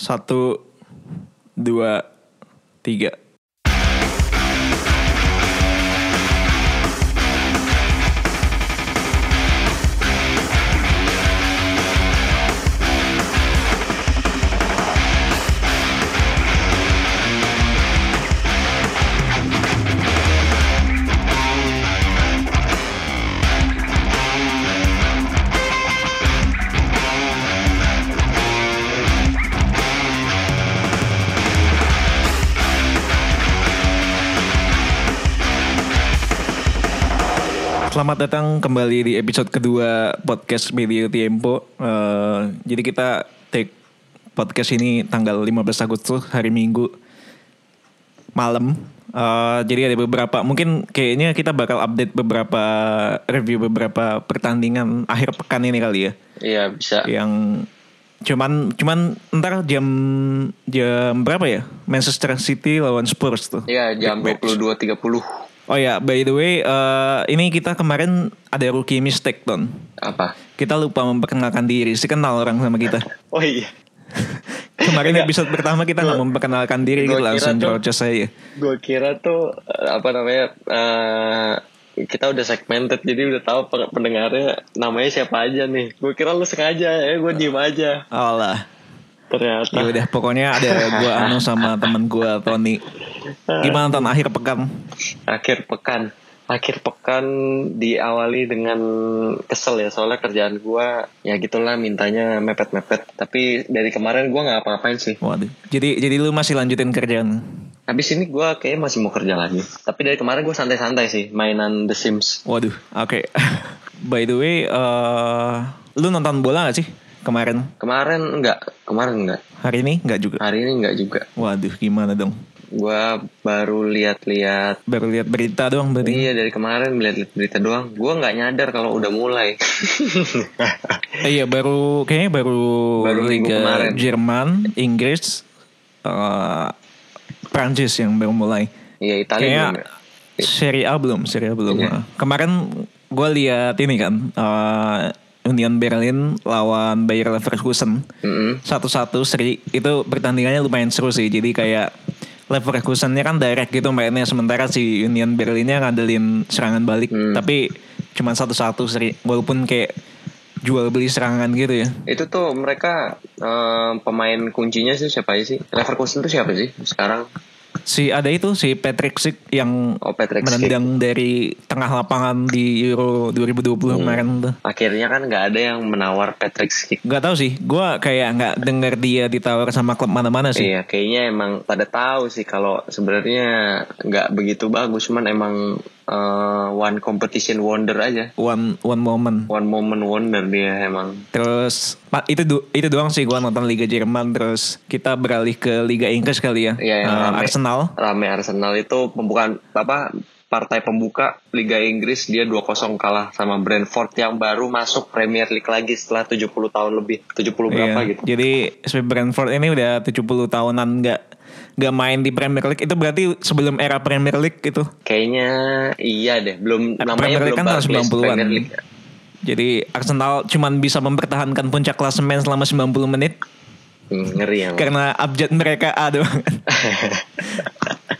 Satu, dua, tiga. Selamat datang kembali di episode kedua podcast Medio Tiempo. Eh, jadi kita take podcast ini tanggal 15 Agustus hari Minggu malam. Eh, jadi ada beberapa mungkin kayaknya kita bakal update beberapa review beberapa pertandingan akhir pekan ini kali ya. Iya bisa. Yang cuman cuman ntar jam jam berapa ya? Manchester City lawan Spurs tuh. Iya jam Big match. 22.30 Oh ya, by the way, eh, ini kita kemarin ada rookie mistake ton. apa? Kita lupa memperkenalkan diri. Si kenal orang sama kita. Oh iya. Kemarin episode pertama kita nggak memperkenalkan diri, gitu langsung terocos aja. Gue kira tuh eh, apa namanya? eh, kita udah segmented jadi udah tahu pe- pendengarnya namanya siapa aja nih. Gue kira lu sengaja ya, gue diem aja. Allah. Ternyata. Ya udah, pokoknya ada gua Anu sama teman gua Tony. Gimana ton akhir pekan? Akhir pekan. Akhir pekan diawali dengan kesel ya soalnya kerjaan gua ya gitulah mintanya mepet-mepet. Tapi dari kemarin gua nggak apa-apain sih. Waduh. Jadi jadi lu masih lanjutin kerjaan? Habis ini gua kayaknya masih mau kerja lagi. Tapi dari kemarin gua santai-santai sih mainan The Sims. Waduh. Oke. By the way, eh lu nonton bola gak sih kemarin? Kemarin enggak, kemarin enggak. Hari ini nggak juga? Hari ini enggak juga. Waduh, gimana dong? Gua baru lihat-lihat. Baru lihat berita doang berarti. Iya dari kemarin lihat berita doang. Gua nggak nyadar kalau udah mulai. Eh, iya baru kayaknya baru, Baru Liga kemarin. Jerman, Inggris, eh Prancis yang baru mulai. Iya Italia Kayaknya belum ya? Serie A belum, Serie A belum. Iya. Nah, Kemarin gue lihat ini kan eh, Union Berlin lawan Bayer Leverkusen satu-satu seri itu pertandingannya lumayan seru sih. Jadi kayak Leverkusennya kan direct gitu mainnya sementara si Union Berlinnya ngandelin serangan balik. Hmm. Tapi cuma satu-satu seri walaupun kayak jual beli serangan gitu ya. Itu tuh mereka eh, pemain kuncinya sih siapa aja sih? Leverkusen tuh siapa sih sekarang? Si ada itu si Patrick Schick yang Oh Patrick Schick. menendang dari tengah lapangan di Euro 2020 Hmm. kemarin tuh. Akhirnya kan nggak ada yang menawar Patrick Schick. Gak tahu sih, gue kayak nggak denger dia ditawar sama klub mana-mana sih. Iya, kayaknya emang pada tahu sih kalau sebenarnya nggak begitu bagus, cuman emang eh, one competition wonder aja, One one moment. one moment wonder dia emang. Terus itu du- itu doang sih gue nonton Liga Jerman. Terus kita beralih ke Liga Inggris kali ya. Iya, Eh, rame. Arsenal. Rame Arsenal itu pembukaan apa? Partai pembuka Liga Inggris dia 2-0 kalah sama Brentford yang baru masuk Premier League lagi setelah 70 tahun lebih. 70 berapa Iya. gitu. Jadi Brentford ini udah 70 tahunan nggak nggak main di Premier League. Itu berarti sebelum era Premier League itu. Kayaknya iya deh, belum namanya Premier League belum kan tahun Barclays 90-an. Premier League. Jadi Arsenal cuman bisa mempertahankan puncak klasemen selama 90 menit Hmm, ngeri ya. karena abjad mereka A doang.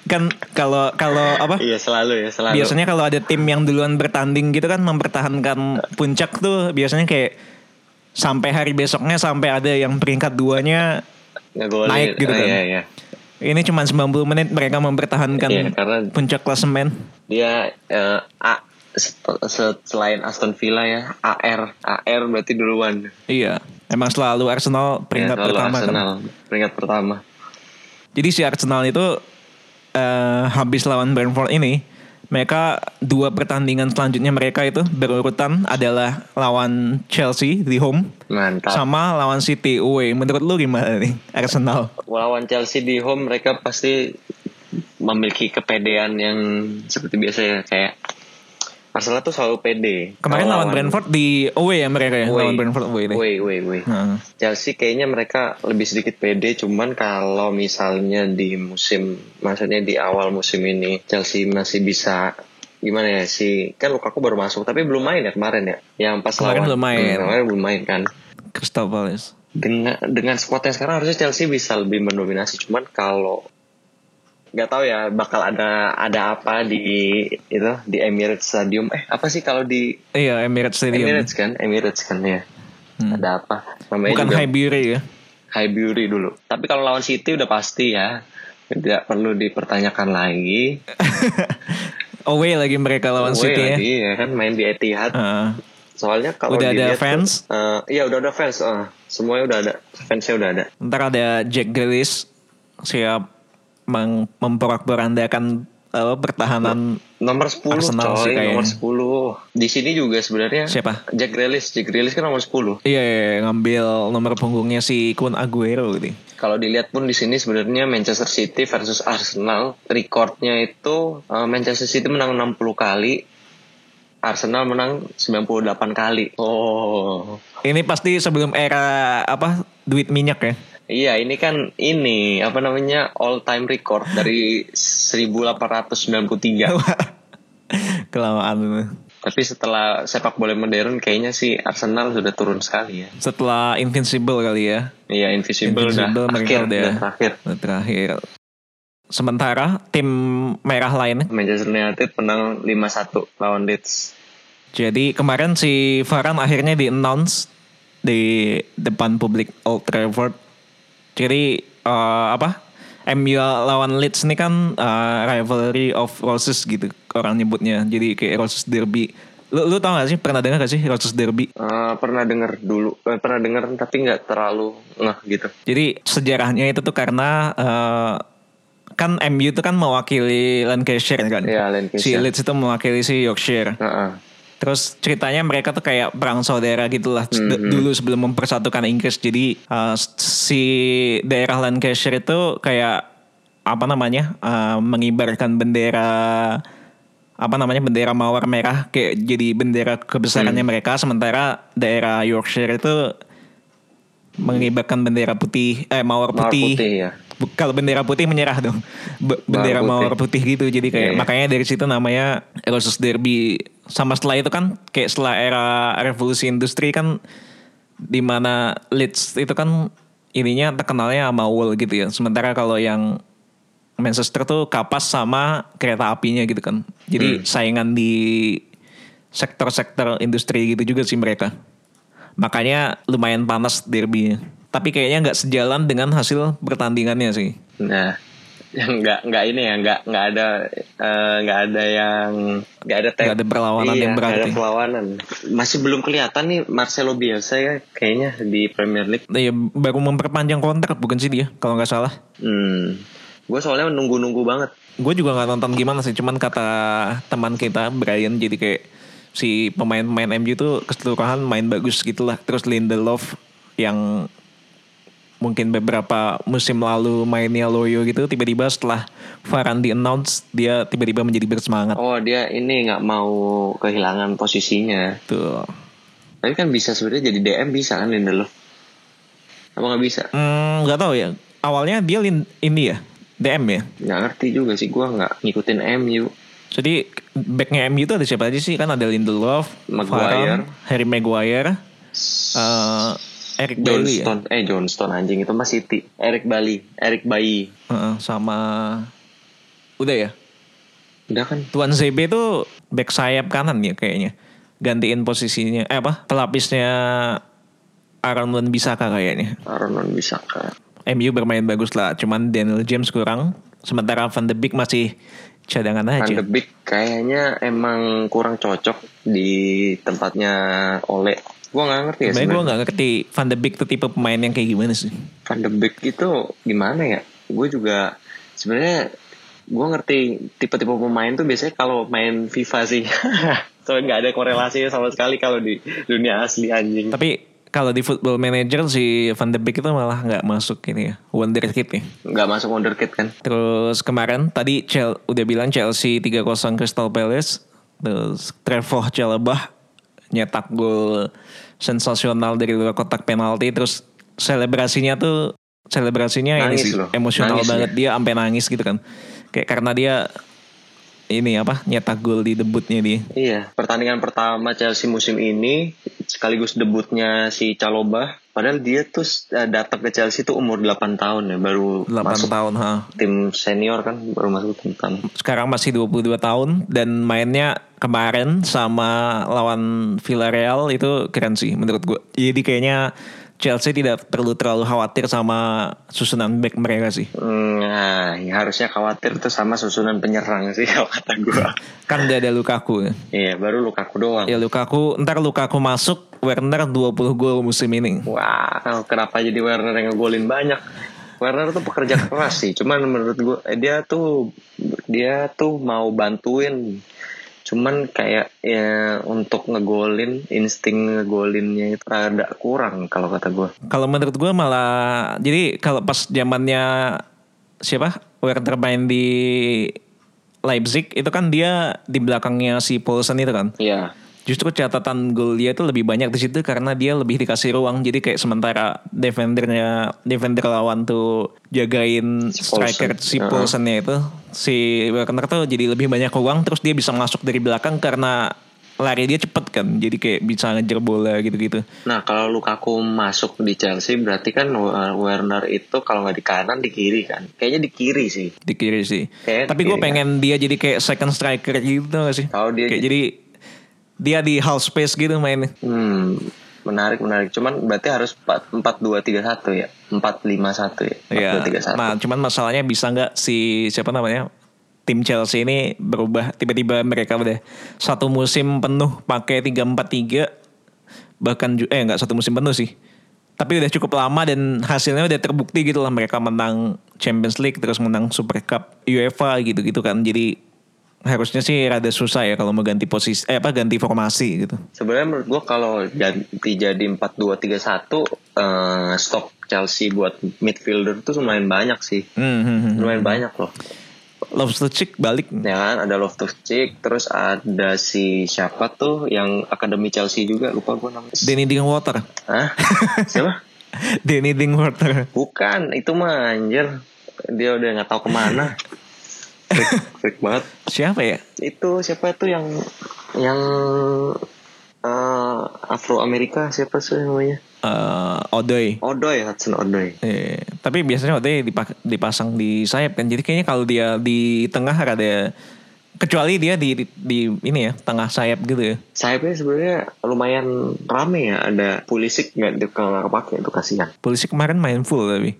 kan kalau kalau apa? Iya selalu ya, selalu. Biasanya kalau ada tim yang duluan bertanding gitu kan mempertahankan puncak tuh biasanya kayak sampai hari besoknya sampai ada yang peringkat duanya naik gitu Oh, kan. Iya, iya. Ini cuma 90 menit mereka mempertahankan Iya, karena puncak klasemen. dia eh, A se- se- selain Aston Villa ya AR AR berarti duluan Iya, emang selalu Arsenal peringkat ya, selalu pertama kan. Arsenal peringkat pertama Jadi si Arsenal itu eh, habis lawan Brentford ini, mereka dua pertandingan selanjutnya mereka itu berurutan adalah lawan Chelsea di home mantap sama lawan City away. Menurut lu gimana nih Arsenal? lawan Chelsea di home mereka pasti memiliki kepedean yang seperti biasa ya kayak Arsenal tuh selalu pede Kemarin Kalau lawan Brentford di away ya mereka ya, away, lawan Brentford away deh. away, away, away. Nah, Chelsea kayaknya mereka lebih sedikit pede cuman kalau misalnya di musim maksudnya di awal musim ini Chelsea masih bisa gimana ya si kan Lukaku baru masuk tapi belum main ya kemarin ya yang pas Kemarin lawan belum main. Hmm, kemarin belum main kan Crystal Palace. dengan dengan squad yang sekarang harusnya Chelsea bisa lebih mendominasi cuman kalau nggak tahu ya bakal ada ada apa di itu di Emirates Stadium. Eh apa sih kalau di Iya Emirates Stadium. Emirates kan? Emirates kan ya ada apa? Namanya Bukan juga Highbury ya. Highbury dulu. Tapi kalau lawan City udah pasti ya. Tidak perlu dipertanyakan lagi. Away lagi mereka lawan Away City ya. lagi ya kan? Main di Etihad. Heeh. soalnya kalau Udah ada tuh, fans? eh, iya udah ada fans eh, semuanya udah ada. Fansnya udah ada. Ntar ada Jack Grealish. Siap memporak-porandakan apa, pertahanan Nomor 10 Arsenal sih kayaknya. nomor 10. Di sini juga sebenarnya Siapa? Jack Grealish, Jack Grealish kan nomor 10. Iya, iya, iya, ngambil nomor punggungnya si Kun Aguero gitu. Kalau dilihat pun di sini sebenarnya Manchester City versus Arsenal, recordnya itu eh, Manchester City menang 60 kali, Arsenal menang 98 kali. Oh. Ini pasti sebelum era apa duit minyak ya. Iya, ini kan ini apa namanya all time record dari 1893. Kelamaan. Tapi setelah sepak bola modern kayaknya sih Arsenal sudah turun sekali ya. Setelah Invincible kali ya. Iya, Invisible, Invincible udah akhir, udah- udah terakhir. Nah, Terakhir. Sementara tim merah lainnya. Manchester United menang 5-1 lawan Leeds. Jadi kemarin si Varane akhirnya di announce di depan publik Old Trafford. Jadi eh, apa? MU lawan Leeds ini kan eh, rivalry of roses gitu orang nyebutnya. Jadi kayak roses derby. Lu lu tau gak sih pernah dengar gak sih roses derby? Eh, pernah dengar dulu, eh, pernah dengar tapi nggak terlalu ngeh gitu. Jadi sejarahnya itu tuh karena eh, kan MU itu kan mewakili Lancashire kan. Iya, Si Lancashire. Leeds itu mewakili si Yorkshire. Heeh. Terus ceritanya mereka tuh kayak perang saudara gitulah Mhm. dulu sebelum mempersatukan Inggris. Jadi uh, si daerah Lancashire itu kayak apa namanya uh, mengibarkan bendera apa namanya bendera mawar merah kayak jadi bendera kebesarannya Hmm. mereka. Sementara daerah Yorkshire itu mengibarkan bendera putih eh mawar Mawar putih. putih ya. Kalau bendera putih menyerah dong. Be- bendera Mawar mawar putih gitu. Jadi kayak Iya, iya. makanya dari situ namanya Roses Derby. Sama setelah itu kan kayak setelah era revolusi industri kan di mana Leeds itu kan ininya terkenalnya sama wool gitu ya. Sementara kalau yang Manchester tuh kapas sama kereta apinya gitu kan. Jadi saingan di sektor-sektor industri gitu juga sih mereka. Makanya lumayan panas derbynya. Tapi kayaknya nggak sejalan dengan hasil pertandingannya sih. Nah, yang nggak nggak ini ya nggak nggak ada eh, nggak ada yang nggak ada tem- Nggak ada perlawanan iya, yang nggak ada berarti. perlawanan. Masih belum kelihatan nih Marcelo Bielsa ya kayaknya di Premier League. Iya baru memperpanjang kontrak bukan sih dia kalau nggak salah. Hmm. Gue soalnya nunggu-nunggu banget. Gue juga nggak nonton gimana sih, cuman kata teman kita Brian jadi kayak si pemain-pemain MU tuh keseluruhan main bagus gitulah. Terus Lindelof yang mungkin beberapa musim lalu mainnya loyo gitu tiba-tiba setelah Varane di announce dia tiba-tiba menjadi bersemangat Oh dia ini nggak mau kehilangan posisinya. tuh Tapi kan bisa sebenarnya jadi DM bisa kan Lindelof. Apa nggak bisa? Hmm, nggak tahu ya awalnya dia lin, ini ya DM ya Nggak ngerti juga sih gue nggak ngikutin MU. jadi backnya MU itu ada siapa aja sih kan ada Lindelof Maguire. Varane, Harry Maguire eh, Eric Bailly ya eh Johnston anjing itu mah City. Eric Bali, Eric Bayi. Heeh, sama udah ya Udah kan? Tuan ZB itu back sayap kanan ya kayaknya gantiin posisinya eh apa pelapisnya Aaron Wan Bisaka kayaknya Aaron bisa kan. MU bermain bagus lah cuman Daniel James kurang sementara Van de Beek masih cadangan Van aja de Beek kayaknya emang kurang cocok di tempatnya Ole. Gua nggak ngerti ya sebenarnya gue nggak ngerti Van de Beek tuh tipe pemain yang kayak gimana sih Van de Beek itu gimana ya? Gue juga sebenarnya gue ngerti tipe-tipe pemain tuh biasanya kalau main FIFA sih. Soalnya nggak ada korelasinya sama sekali kalau di dunia asli anjing. tapi kalau di Football Manager si Van de Beek itu malah nggak masuk ini ya wonderkid ya Nggak masuk wonderkid kan? Terus kemarin tadi Chel udah bilang Chelsea 3-0 Crystal Palace. Terus Trevor Chalobah nyetak gol sensasional dari luar kotak penalti. Terus selebrasinya tuh selebrasinya Nangis ini sih loh. emosional Nangis banget dia sampai nangis gitu kan. Kayak karena dia ini apa nyetak gol di debutnya dia. Iya, pertandingan pertama Chelsea musim ini sekaligus debutnya si Caloba. Padahal dia tuh eh, datang ke Chelsea tuh umur 8 tahun ya, baru 8 masuk tahun ha. tim senior kan, baru masuk tim tamu. Sekarang masih 22 tahun dan mainnya kemarin sama lawan Villarreal itu keren sih menurut gue. Jadi kayaknya Chelsea tidak perlu terlalu khawatir sama susunan back mereka sih. Hmm, Nah, ya harusnya khawatir tuh sama susunan penyerang sih kalau kata gua. Kan udah ada Lukaku. Iya, baru Lukaku doang. Ya Lukaku, ntar Lukaku masuk, Werner 20 gol musim ini. Wah, kenapa jadi Werner yang ngegolin banyak? Werner tuh pekerja keras sih. Cuman menurut gua eh, dia tuh dia tuh mau bantuin. Cuman kayak ya untuk ngegolin, insting ngegolinnya itu rada kurang kalau kata gua. Kalau menurut gue malah, jadi kalau pas zamannya siapa Werner main di Leipzig itu kan dia di belakangnya si Paulsen itu kan. Iya. Justru catatan gol dia tuh lebih banyak di situ karena dia lebih dikasih ruang. Jadi kayak sementara defendernya defender lawan tuh jagain Si striker si Heeh. Paulsennya itu si Werner tuh jadi lebih banyak ruang terus dia bisa masuk dari belakang karena lari dia cepet kan. Jadi kayak bisa ngejar bola gitu-gitu. Nah, kalau Lukaku masuk di Chelsea berarti kan Werner itu kalau nggak di kanan di kiri kan. Kayaknya di kiri sih. di kiri sih. Kayak Tapi gue kiri, pengen dia jadi kayak second striker gitu gak sih? Tahu dia kayak jadi dia di half space gitu mainnya. Hmm, menarik menarik. Cuman berarti harus 4 2 3 1 ya. 4 5 1 ya. 4 Iya. 2 3 1. Nah, cuman masalahnya bisa nggak si siapa namanya? Tim Chelsea ini berubah tiba-tiba mereka udah satu musim penuh pakai 3-4-3 bahkan eh nggak satu musim penuh sih. Tapi udah cukup lama dan hasilnya udah terbukti gitu lah mereka menang Champions League terus menang Super Cup UEFA gitu-gitu kan. Jadi harusnya sih rada susah ya kalau mau ganti posisi eh apa ganti formasi gitu. Sebenarnya menurut gua kalau ganti jadi 4 2 3 1 eh stok Chelsea buat midfielder tuh lumayan banyak sih. Hmm, hmm. Lumayan banyak loh. Loftus Cheek balik. Ya kan ada Loftus Cheek, terus ada si siapa tuh yang akademi Chelsea juga lupa gua namanya. Danny Dingwater. Hah? Siapa? Danny Dingwater. Bukan, itu mah anjir. Dia udah nggak tahu ke mana. freak, freak banget. Siapa ya? Itu siapa itu yang yang eh, Afro Amerika siapa sih namanya? Eh, Odoi. Odoy, Hudson Odoy. Eh, tapi biasanya Odoi dipak- dipasang di sayap kan. Jadi kayaknya kalau dia di tengah ada kecuali dia di, di, di ini ya tengah sayap gitu ya. Sayapnya sebenarnya lumayan rame ya. Ada Pulisic nggak di kalau nggak kepake itu kasihan. Polisi kemarin main full tapi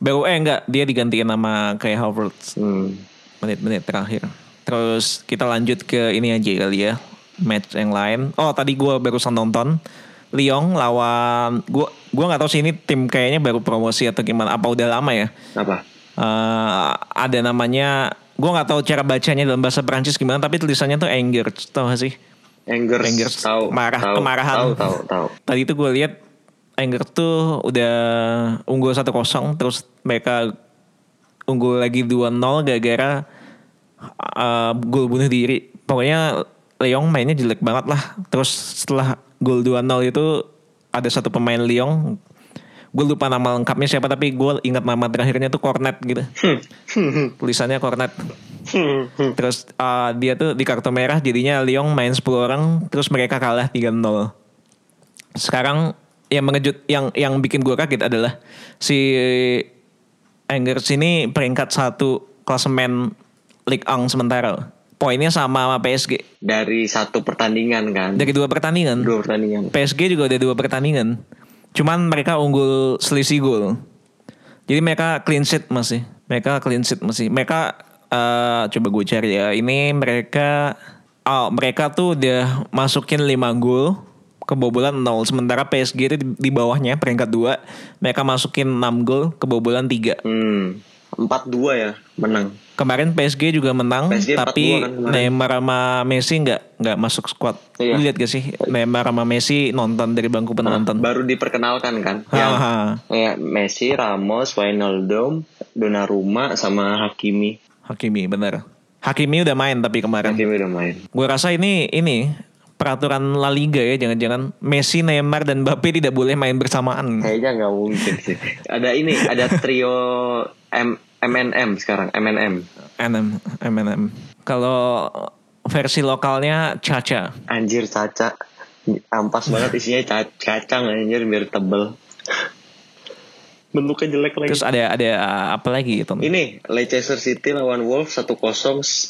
baru eh enggak dia digantiin nama kayak Havertz Hmm. Menit-menit terakhir. Terus kita lanjut ke ini aja kali ya match yang lain. Oh tadi gue barusan nonton Lyon lawan gue gua nggak tahu sih ini tim kayaknya baru promosi atau gimana apa udah lama ya. Apa? Eh, ada namanya gue nggak tahu cara bacanya dalam bahasa Perancis gimana tapi tulisannya tuh anger tau gak sih Angers, Angers, tahu, marah, tahu, kemarahan. Tahu, tahu, tahu. tadi itu gue lihat anger tuh udah unggul 1-0 terus mereka unggul lagi 2-0 gara-gara eh, gol bunuh diri. Pokoknya Lyon mainnya jelek banget lah. Terus setelah gol 2-0 itu ada satu pemain Lyon gue lupa nama lengkapnya siapa tapi gue ingat nama terakhirnya tuh Cornet gitu. Tulisannya Cornet. Terus uh, dia tuh di kartu merah jadinya Lyon main 10 orang terus mereka kalah 3-0 sekarang yang mengejut yang yang bikin gue kaget adalah si Angers ini peringkat satu klasemen Ligue 1 sementara poinnya sama sama PSG Dari satu pertandingan kan. dari dua pertandingan dua pertandingan. PSG juga ada dua pertandingan. Cuman mereka unggul selisih gol. Jadi mereka clean sheet masih. Mereka clean sheet masih. Mereka eh, coba gue cari ya. Ini mereka oh, mereka tuh udah masukin 5 gol kebobolan 0 sementara PSG itu di, bawahnya peringkat 2 mereka masukin 6 gol kebobolan 3 Hmm. 4-2 ya menang. kemarin PSG juga menang PSG 4-2 tapi kan kemarin. Neymar sama Messi nggak nggak masuk squad Iya. Lu lihat gak sih Neymar sama Messi nonton dari bangku penonton Baru diperkenalkan kan. Ha, Yang ha. ya, Messi, Ramos, Wijnaldum, Donnarumma sama Hakimi. Hakimi bener. Hakimi udah main tapi kemarin. Hakimi udah main. Gue rasa ini ini peraturan La Liga ya jangan-jangan Messi, Neymar dan Mbappe tidak boleh main bersamaan. Kayaknya nggak mungkin sih. Ada ini, ada trio M MNM sekarang MNM. NM, MNM. Kalau versi lokalnya Caca. Anjir caca. Ampas banget isinya ca- kacang anjir biar tebel. Bentuknya jelek lagi. Terus ada ada apa lagi gitu? Ini Leicester City lawan Wolves 1-0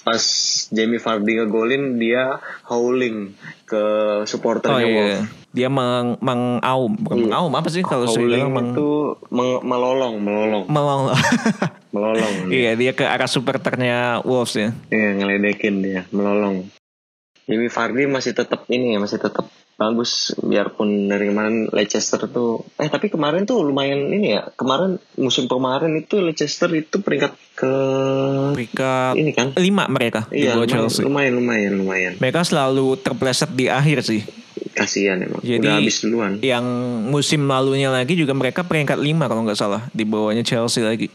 pas Jamie Vardy ngegolin dia howling ke Oh supporternya iya. Wolves. Dia meng mengaum, bukan Iya. mengaum apa sih kalau saya Howling bilang meng itu meng- melolong, melolong, melong. melolong. iya, dia ke arah supporternya Wolves ya. Iya ngeledekin dia, melolong. Jamie Vardy masih tetap ini ya, masih tetap bagus biarpun dari kemarin Leicester tuh eh tapi kemarin tuh lumayan ini ya kemarin musim kemarin itu Leicester itu peringkat ke Peringkat ini kan lima mereka di iya bawah lumayan, Chelsea. lumayan lumayan lumayan Mereka selalu terpleset di akhir sih. kasihan emang Jadi udah habis duluan yang musim lalunya lagi juga mereka peringkat 5 kalau nggak salah di bawahnya Chelsea lagi.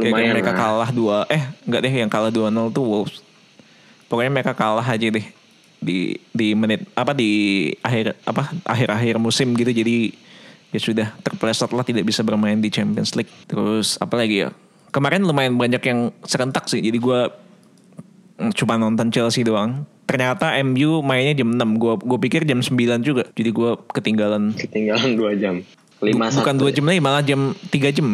Kayak Lumayan mereka lah. kalah dua eh nggak deh yang kalah 2-0 tuh Wolves. Pokoknya mereka kalah aja deh di di menit apa di akhir apa akhir-akhir musim gitu jadi ya sudah terpleset lah tidak bisa bermain di Champions League. Terus apa lagi ya? Kemarin lumayan banyak yang serentak sih. Jadi gua mm, cuma nonton Chelsea doang. Ternyata MU mainnya jam 6. Gua gua pikir jam 9 juga. Jadi gua ketinggalan ketinggalan dua jam lima Bu- bukan dua jam lagi malah jam 3 jam.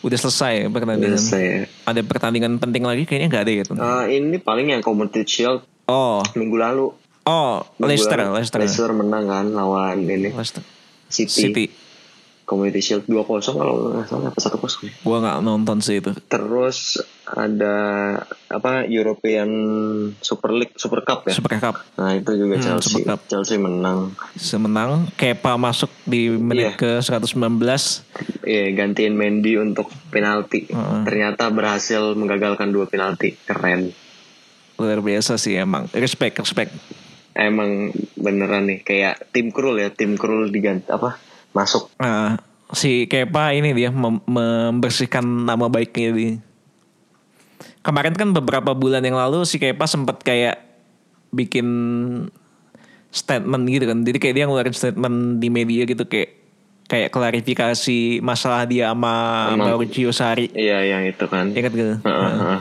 Udah selesai pertandingan. saya Ada pertandingan penting lagi kayaknya nggak ada gitu. ini paling yang Community Shield Oh, minggu lalu oh, Minggu Leicester, lalu, Leicester. Leicester menang kan lawan ini Leicester. City, City. Community Shield 2-0 kalau nggak salah apa 1-0 Gua nggak nonton sih itu. Terus ada apa European Super League Super Cup ya. Super Cup Nah itu juga Hmm, Chelsea. Super Cup. Chelsea menang. semenang Kepa masuk di menit ke 119. Iya gantiin Mendy untuk penalti. Heeh. Ternyata berhasil menggagalkan dua penalti. Keren. Luar biasa sih emang. Respect, respect. Emang beneran nih kayak tim Krul ya. Tim Krul diganti apa masuk. Nah, si Kepa ini dia mem- membersihkan nama baiknya di kemarin kan beberapa bulan yang lalu si Kepa sempat kayak bikin statement gitu kan jadi kayak dia ngeluarin statement di media gitu kayak kayak klarifikasi masalah dia sama Mauricio Sarri Iya yang itu kan. Ingat gitu Heeh, heeh.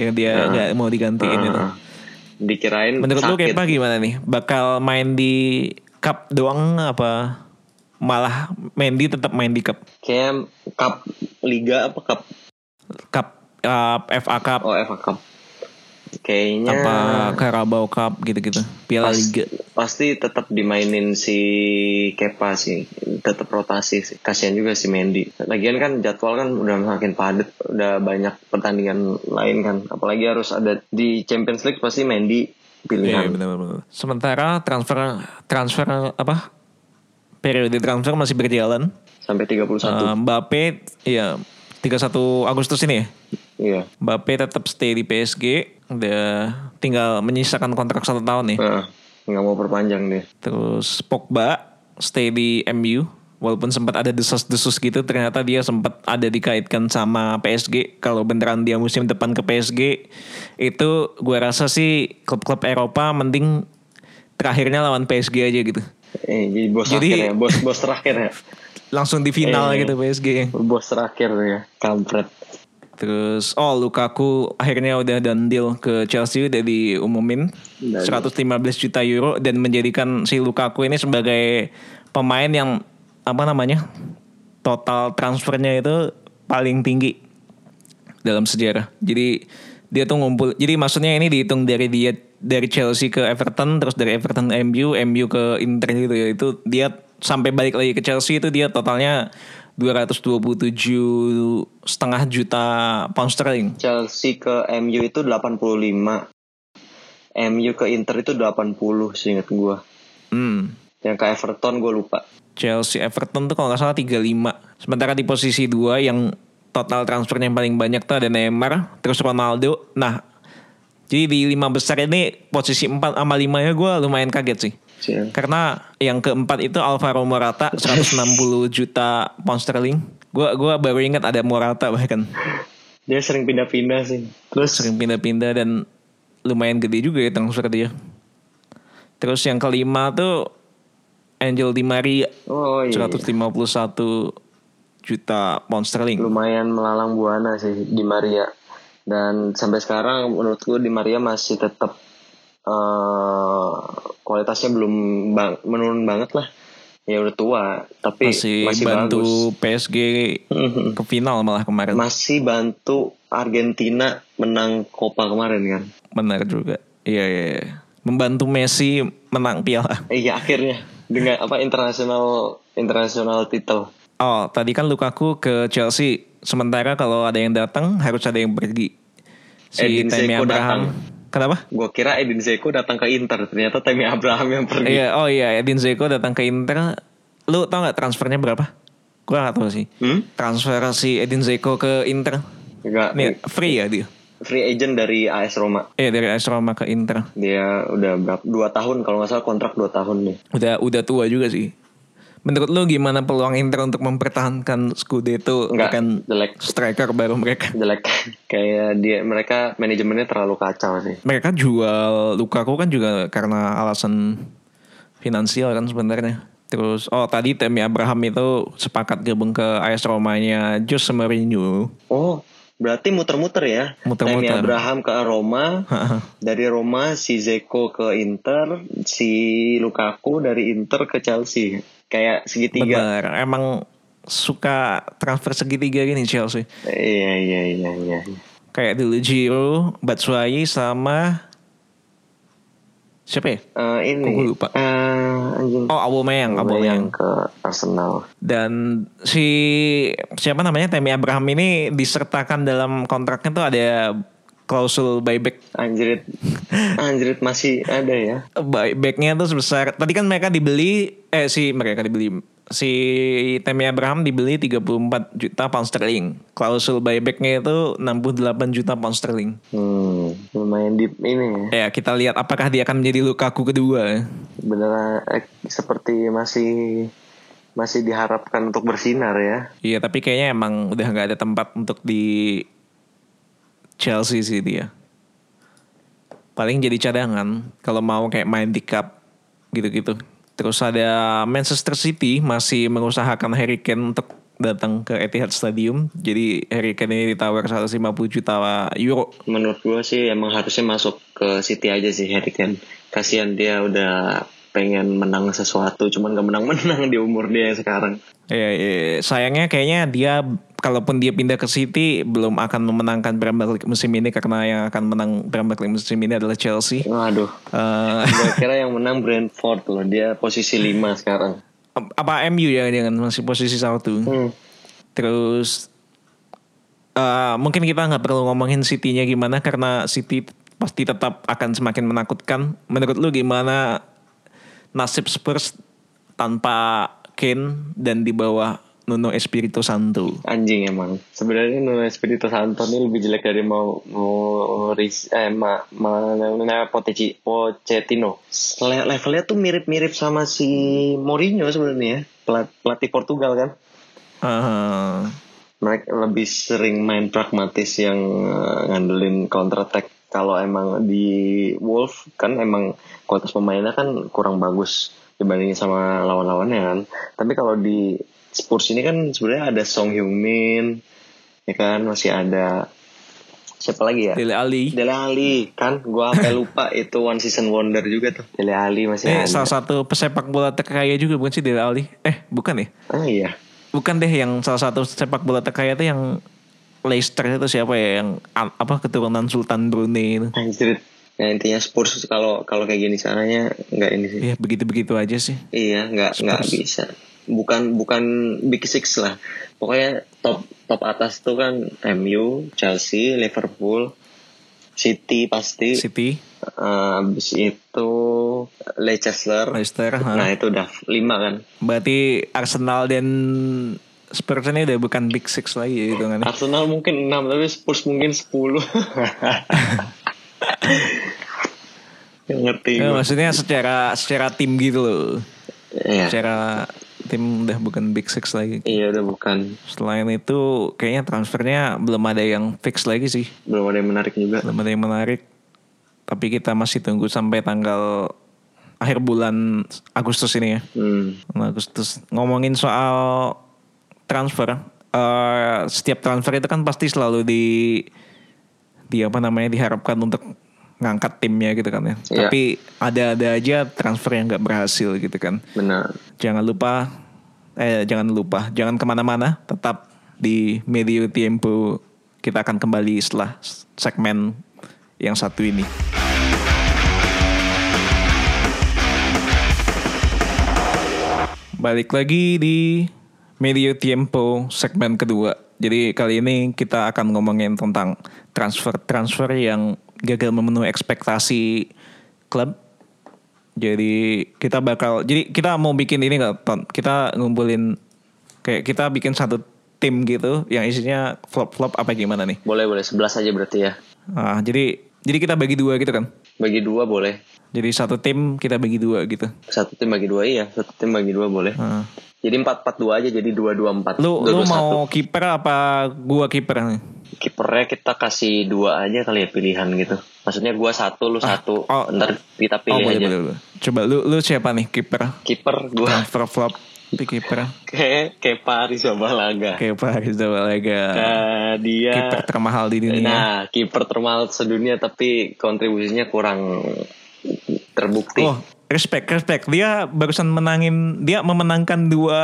Yang dia nggak mau digantiin itu Heeh. Dikirain menurut lu sakit. Kepa gimana nih bakal main di cup doang apa malah Mendy tetap main di cup Kayak cup liga apa cup Cup, uh, FA Cup, oh FA Cup. Kayaknya apa Carabao Cup gitu-gitu, Piala pas- Liga. pasti tetap dimainin si Kepa sih tetap rotasi sih kasihan juga si Mendy lagian kan jadwal kan udah makin padat udah banyak pertandingan lain kan apalagi harus ada di Champions League pasti Mendy Iya pilihan benar-benar. Sementara transfer transfer apa? Periode transfer masih berjalan. sampai 31 Uh, Mbappe, ya 31 Agustus ini ya. iya Mbappe tetap stay di PSG. Udah tinggal menyisakan kontrak satu tahun nih. Heeh. nggak mau perpanjang deh Terus Pogba stay di MU walaupun sempat ada desas-desus gitu ternyata dia sempat ada dikaitkan sama PSG kalau beneran dia musim depan ke PSG itu gua rasa sih klub-klub Eropa mending terakhirnya lawan PSG aja gitu eh, jadi bos Jadi- terakhir ya bos bos terakhir ya langsung di final Eh. gitu PSG bos terakhir ya kampret terus oh Lukaku akhirnya udah done deal ke Chelsea udah diumumin Dan- 115 juta euro dan menjadikan si Lukaku ini sebagai pemain yang apa namanya total transfernya itu paling tinggi dalam sejarah. Jadi dia tuh ngumpul. Jadi maksudnya ini dihitung dari dia dari Chelsea ke Everton terus dari Everton MU, MU ke Inter gitu ya. Itu dia sampai balik lagi ke Chelsea itu dia totalnya 227 setengah juta pound sterling. Chelsea ke MU itu 85 MU ke Inter itu 80 seingat gua Hmm. yang ke Everton gue lupa Chelsea Everton tuh kalau nggak salah 35. Sementara di posisi 2 yang total transfernya yang paling banyak tuh ada Neymar, terus Ronaldo. Nah, jadi di lima besar ini posisi 4 sama 5 ya gue lumayan kaget sih. Sih. Karena yang keempat itu Alvaro Morata 160 juta pound sterling. Gua gua baru ingat ada Morata bahkan dia sering pindah-pindah sih terus sering pindah-pindah dan lumayan gede juga ya transfer dia. Terus yang kelima tuh Angel Di Maria oh iya 151 juta pound sterling. lumayan melalang buana sih di Maria dan sampai sekarang menurutku di Maria masih tetap eh kualitasnya belum bang, menurun banget lah ya udah tua tapi Masih, masih, bantu bagus PSG Mhm. ke final malah kemarin. masih bantu Argentina menang Copa kemarin kan Benar juga. Iya, iya, iya. Membantu Messi menang piala. iya akhirnya dengan apa internasional internasional title Oh, tadi kan Lukaku ke Chelsea. Sementara kalau ada yang datang harus ada yang pergi. Si Edin Tammy Abraham. Kenapa? gue kira Edin Dzeko datang ke Inter ternyata Tammy Abraham yang pergi Iya, oh iya, Edin Dzeko datang ke Inter. Lu tau gak transfernya berapa? Gue gak tahu sih. hmm? Transfer si Edin Dzeko ke Inter. Enggak, Nih, free ya dia. free agent dari AS Roma Eh dari AS Roma ke Inter. dia udah berapa dua tahun kalau nggak salah kontrak dua tahun nih Udah udah tua juga sih. Menurut lu gimana peluang Inter untuk mempertahankan Scudetto Enggak, dengan jelek. striker baru mereka? jelek kayak dia mereka manajemennya terlalu kacau sih Mereka jual Lukaku kan juga karena alasan finansial kan sebenarnya. Terus oh tadi Temi Abraham itu sepakat gabung ke AS Romanya Jose Mourinho. oh berarti muter-muter ya Muter-muter. Tammy Abraham ke Roma dari Roma si Zeko ke Inter si Lukaku dari Inter ke Chelsea kayak segitiga Benar, emang suka transfer segitiga gini Chelsea. iya iya iya iya Kayak dulu Giro, Batshuayi sama siapa ya? Eh, ini Kok gue lupa? Eh, anjing Oh Aubameyang, yang Aubameyang. ke Arsenal Dan si siapa namanya Temi Abraham ini disertakan dalam kontraknya tuh ada klausul buyback. anjrit anjrit masih ada ya Buybacknya tuh sebesar tadi kan mereka dibeli eh si mereka dibeli si Temi Abraham dibeli 34 juta pound sterling. Klausul buybacknya itu 68 juta pound sterling. hmm lumayan deep ini ya Ya kita lihat apakah dia akan menjadi Lukaku kedua. beneran eh, seperti masih masih diharapkan untuk bersinar ya Iya tapi kayaknya emang udah nggak ada tempat untuk di Chelsea sih dia. Paling jadi cadangan kalau mau kayak main di cup gitu-gitu. Terus ada Manchester City masih mengusahakan Harry Kane untuk datang ke Etihad Stadium. Jadi Harry Kane ini ditawar 150 juta euro. menurut gue sih emang harusnya masuk ke City aja sih Harry Kane kasihan dia udah pengen menang sesuatu cuman gak menang-menang di umur dia yang sekarang Ya, ya, sayangnya kayaknya dia kalaupun dia pindah ke City belum akan memenangkan Premier League musim ini karena yang akan menang Premier League musim ini adalah Chelsea. waduh Eh, gue kira yang menang Brentford loh dia posisi 5 sekarang apa MU ya dengan masih posisi satu. hmm. Terus eh mungkin kita nggak perlu ngomongin City-nya gimana karena City pasti tetap akan semakin menakutkan. Menurut lu gimana nasib Spurs tanpa Kane dan di bawah Nuno Espirito Santo? anjing emang sebenarnya Nuno Espirito Santo ini lebih jelek dari mau mau eh ma, ma, ma Pochetti- Pochettino Le- levelnya tuh mirip-mirip sama si Mourinho sebenarnya ya. Pelat- pelatih Portugal kan Ah, mereka lebih sering main pragmatis yang eh, ngandelin counter attack kalau emang di Wolf kan emang kualitas pemainnya kan kurang bagus dibandingin sama lawan-lawannya kan tapi kalau di Spurs ini kan sebenarnya ada Song Heung Min ya kan masih ada siapa lagi ya Dele Ali. Dele Ali kan gua sampai lupa itu one season wonder juga tuh Dele Ali masih Eh, ada salah satu pesepak bola terkaya juga bukan sih Dele Ali? Eh, bukan ya? ah iya Bukan deh yang salah satu sepak bola terkaya itu yang Leicester itu siapa ya yang apa keturunan Sultan Brunei itu. Anjir. Ya intinya Spurs kalau kalau kayak gini caranya nggak ini sih. Ya begitu-begitu aja sih. Iya, nggak nggak bisa. Bukan bukan big six lah. Pokoknya top top atas tuh kan MU, Chelsea, Liverpool, City pasti. City, Eh, Habis itu Leicester. Leicester. ha. Nah itu udah lima kan. Berarti Arsenal dan Spurs ini udah bukan big six lagi ya hitungannya. Arsenal mungkin 6 tapi Spurs mungkin 10 Nggak ngerti Ya, maksudnya secara secara tim gitu loh. Iya. Secara tim udah bukan big six lagi. Iya udah bukan Selain itu kayaknya transfernya belum ada yang fix lagi sih. belum ada yang menarik juga. belum ada yang menarik tapi kita masih tunggu sampai tanggal akhir bulan Agustus ini ya Hmm. Agustus ngomongin soal transfer eh, setiap transfer itu kan pasti selalu di di apa namanya diharapkan untuk ngangkat timnya gitu kan ya. Iya. Tapi ada-ada aja transfer yang nggak berhasil gitu kan. Benar. Jangan lupa, eh jangan lupa, jangan ke mana-mana, tetap di Medio Tiempo. Kita akan kembali setelah segmen yang satu ini. Balik lagi di Medio Tiempo segmen kedua. Jadi kali ini kita akan ngomongin tentang transfer-transfer yang gagal memenuhi ekspektasi klub. Jadi kita bakal, jadi kita mau bikin ini nggak, Ton? Kita ngumpulin kayak kita bikin satu tim gitu yang isinya flop-flop apa gimana nih? Boleh boleh 11 aja berarti ya. Ah, jadi jadi kita bagi dua gitu kan? Bagi dua boleh. Jadi satu tim kita bagi dua gitu. Satu tim bagi dua iya, satu tim bagi dua boleh. Ah. Jadi empat empat dua aja jadi dua dua empat. Lu lu mau kiper apa gua kiper nih? kipernya kita kasih dua aja kali ya pilihan gitu. Maksudnya gua satu, lu satu. oh. Ntar kita Oh pilih boleh, aja. boleh, boleh. Coba lu lu siapa nih kiper? Kiper gua Transfer flop di kiper. kayak kayak Paris Balaga. Kayak Pak Rizalaga. Nah, dia Kiper termahal di dunia. Nah, kiper termahal sedunia tapi kontribusinya kurang terbukti. Oh, respect, respect. Dia barusan menangin, dia memenangkan dua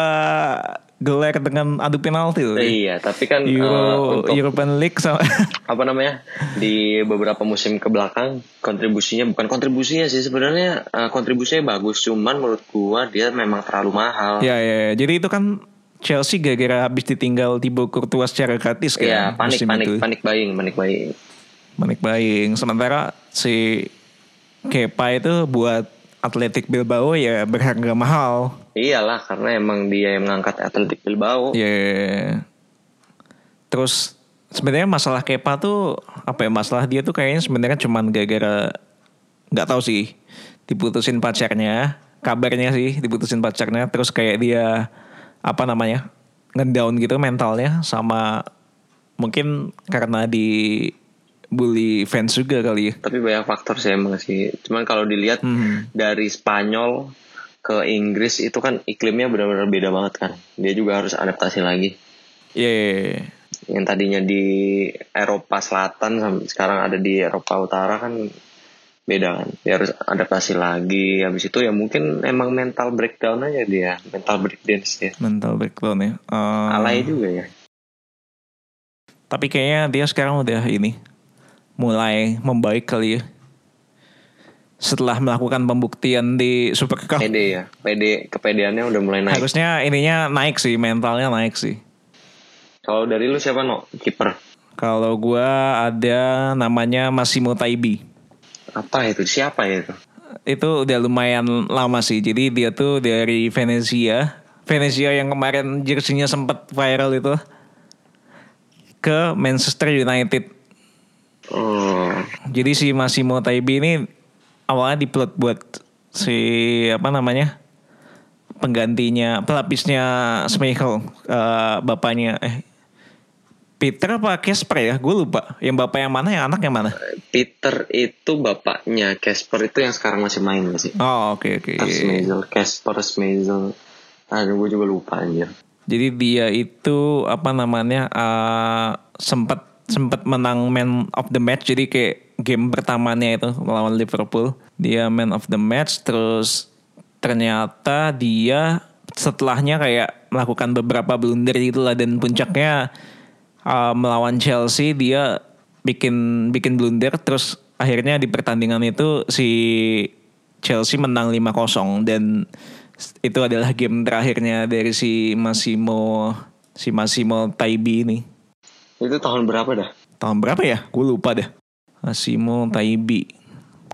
gelar dengan adu penalti loh. Iya, tapi kan eh, Euro untuk European League sama apa namanya di beberapa musim ke belakang kontribusinya bukan kontribusinya sih sebenarnya eh, kontribusinya bagus cuman menurut gua dia memang terlalu mahal. ya, ya ya. jadi itu kan Chelsea gara-gara habis ditinggal Thibaut Courtois secara gratis kan Iya, panik musim panik itu. panik buying, panik buying. Panik buying. Sementara si Kepa itu buat Atletic Bilbao ya berharga mahal. Iyalah karena emang dia yang mengangkat Athletic Bilbao. Ya. Terus sebenarnya masalah Kepa tuh apa ya masalah dia tuh kayaknya sebenarnya cuman gara-gara nggak tahu sih diputusin pacarnya kabarnya sih diputusin pacarnya terus kayak dia apa namanya ngedown gitu mentalnya sama mungkin karena di bully fans juga kali ya. Tapi banyak faktor sih emang sih. Cuman kalau dilihat Hmm. dari Spanyol ke Inggris itu kan iklimnya benar-benar beda banget kan. Dia juga harus adaptasi lagi. Iya. iya, iya. Yang tadinya di Eropa Selatan sam- sekarang ada di Eropa Utara kan beda kan. Dia harus adaptasi lagi. Habis itu ya mungkin emang mental breakdown aja dia, mental breakdance dia. Mental breakdown ya. Eh, Alay juga ya. Tapi kayaknya dia sekarang udah ini mulai membaik kali ya. Setelah melakukan pembuktian di Super Cup. Pede ya. Pede kepedeannya udah mulai naik. Harusnya ininya naik sih, mentalnya naik sih. Kalau dari lu siapa no? Kiper. Kalau gua ada namanya Massimo Taibi. Apa itu? Siapa ya itu? Itu udah lumayan lama sih. Jadi dia tuh dari Venezia. Venezia yang kemarin jersinya sempat viral itu ke Manchester United. Oh, Jadi si Massimo Taibi ini awalnya diplot buat si apa namanya penggantinya pelapisnya Schmeichel eh, bapaknya. Eh Peter apa Casper ya? Gue lupa. Yang bapak yang mana yang anak yang mana? Peter itu bapaknya. Casper itu yang sekarang masih main gak sih? oh oke oke Peter Schmeichel, Casper Schmeichel. Aduh, gue juga lupa anjir. jadi dia itu apa namanya eh, sempat sempat menang man of the match jadi kayak game pertamanya itu melawan Liverpool. Dia man of the match terus ternyata dia setelahnya kayak melakukan beberapa blunder gitu lah. Dan puncaknya uh, melawan Chelsea dia bikin bikin blunder. Terus akhirnya di pertandingan itu si Chelsea menang 5-0 dan itu adalah game terakhirnya dari si Massimo si Massimo Taibi ini. Itu tahun berapa dah? Tahun berapa ya? Gue lupa dah. Massimo Taibi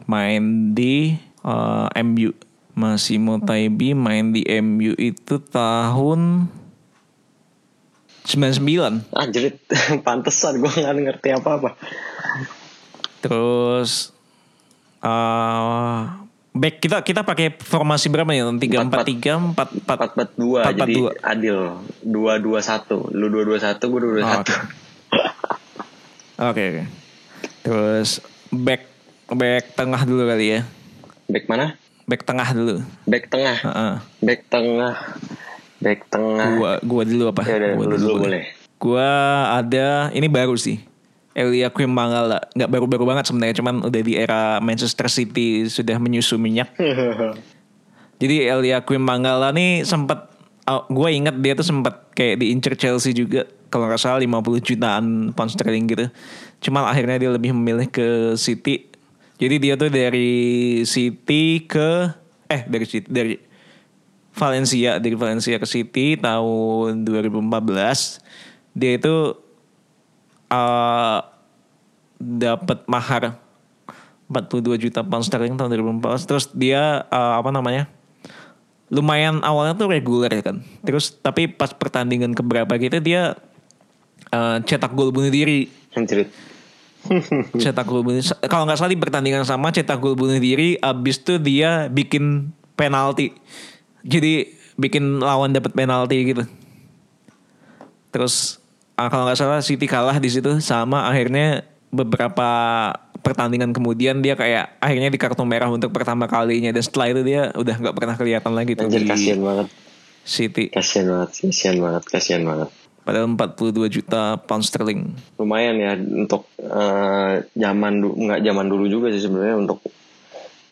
main di uh, MU. Massimo Taibi main di MU itu tahun 99. Anjir, pantesan gue gak ngerti apa-apa. Terus uh, back kita kita pakai formasi berapa ya? Tiga empat tiga empat empat. 442 Empat, jadi dua. adil. 221. Lu 221, gue 221. Oh, Oke oke. oke. Terus back back tengah dulu kali ya. Back mana? Back tengah dulu. Back tengah. Heeh. Back tengah. Back tengah. Gua gua dulu apa? Ya udah, Gua lu dulu boleh. Gua ada ini baru sih. Elia Quim Mangala nggak baru-baru banget sebenarnya cuman udah di era Manchester City sudah menyusu minyak. Jadi Elia Quim Mangala nih sempat oh, gue inget dia tuh sempat kayak diincer Chelsea juga kalau nggak salah 50 jutaan pound sterling gitu. Cuman akhirnya dia lebih memilih ke City. Jadi dia tuh dari City ke eh dari City dari Valencia dari Valencia ke City tahun 2014. Dia itu uh, dapat mahar 42 juta pound sterling tahun 2014 terus dia uh, apa namanya lumayan awalnya tuh reguler kan terus tapi pas pertandingan keberapa gitu dia uh, cetak gol bunuh diri. Cetak gol bunuh kalau nggak salah di pertandingan sama cetak gol bunuh diri abis tuh dia bikin penalti. Jadi bikin lawan dapat penalti gitu. Terus ah, kalau nggak salah City kalah di situ sama akhirnya beberapa pertandingan kemudian dia kayak akhirnya di kartu merah untuk pertama kalinya. Dan setelah itu dia udah nggak pernah kelihatan lagi tuh Anjir kasihan banget. City. Kasihan banget, kasihan banget, kasihan banget. Padahal 42 juta pound sterling Lumayan ya untuk eh, zaman nggak zaman dulu juga sih sebenarnya untuk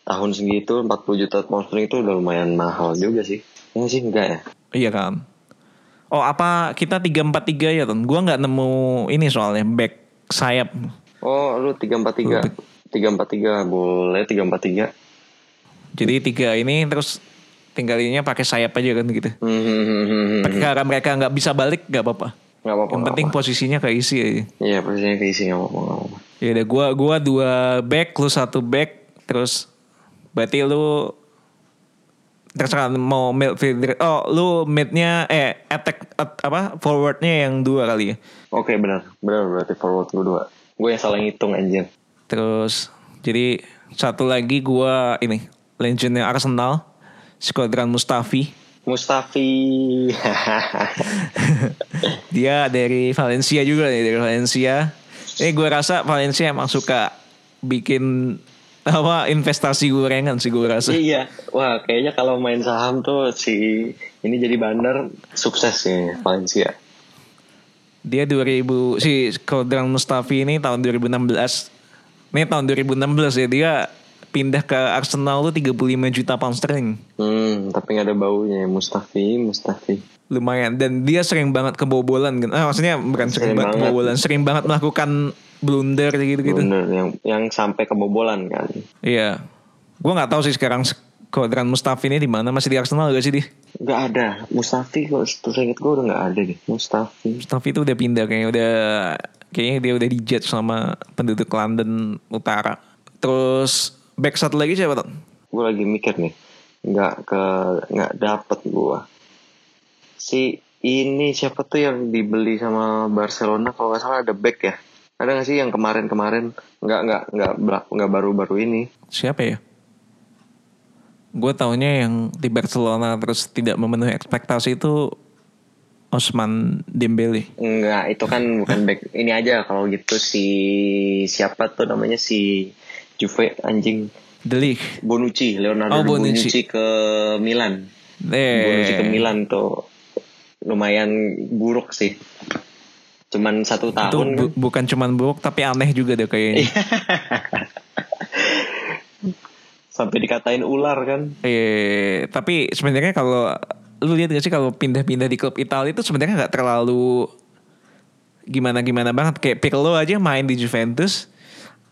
tahun segitu 40 juta pound sterling itu udah lumayan mahal juga sih. Ya sih enggak ya? iya kan oh apa kita 343 ya ton gua nggak nemu ini soalnya back sayap Oh, lu 343. 343 boleh 343. jadi tiga ini terus tinggalinnya pakai sayap aja kan gitu Hmm, hmm, hmm, hmm, karena mereka nggak bisa balik nggak apa-apa Nggak apa-apa. yang penting apa-apa. posisinya keisi aja Iya, posisinya keisi nggak apa-apa. nggak apa-apa. Ya udah gua gua dua back lu satu back terus berarti lu terserah mau midfielder oh lu midnya eh attack at- apa forwardnya yang dua kali ya Oke, benar. Benar berarti forward gue dua. Gue yang salah ngitung anjir. terus jadi satu lagi gua ini legendnya Arsenal Squadron Mustafi Mustafi. dia dari Valencia juga nih dari Valencia ini gue rasa Valencia emang suka bikin apa investasi gorengan sih gue rasa iya. Wah, kayaknya kalau main saham tuh si ini jadi bandar sukses sih Valencia. Dia 2000 si Squadron Mustafi ini tahun 2016. Ini tahun 2016 ya dia pindah ke Arsenal tuh 35 juta pound sterling. Hmm, tapi nggak ada baunya ya Mustafi, Mustafi. Lumayan dan dia sering banget kebobolan kan. Ah, maksudnya bukan sering, Sering banget kebobolan, sering banget melakukan blunder gitu-gitu. Bener, yang yang sampai kebobolan kan. Iya. Gua nggak tahu sih sekarang Squadron Mustafi ini di mana masih di Arsenal gak sih dia? Nggak ada. Mustafi kok seinget gue udah nggak ada deh. Mustafi. Mustafi itu udah pindah kayaknya udah kayaknya dia udah dijudge sama penduduk London Utara. Terus back satu lagi siapa tuh? Gue lagi mikir nih. Nggak ke nggak dapet gue. Si ini siapa tuh yang dibeli sama Barcelona kalau nggak salah ada back ya. Ada nggak sih yang kemarin-kemarin nggak nggak nggak nggak baru-baru ini? Siapa ya? Gue taunya yang di Barcelona terus tidak memenuhi ekspektasi itu Osman Dembele. Enggak, itu kan bukan back. Ini aja kalau gitu si siapa tuh namanya si Juve anjing Ligt. Bonucci, Oh, Leonardo Bonucci. Bonucci. ke Milan. Eh, Bonucci ke Milan tuh lumayan buruk sih. Cuman satu itu tahun kan. bu- bukan cuman buruk tapi aneh juga deh kayaknya. sampai dikatain ular kan. Eh, tapi sebenarnya kalau lu lihat gak sih kalau pindah-pindah di klub Italia itu sebenarnya nggak terlalu gimana gimana banget kayak Pirlo aja main di Juventus,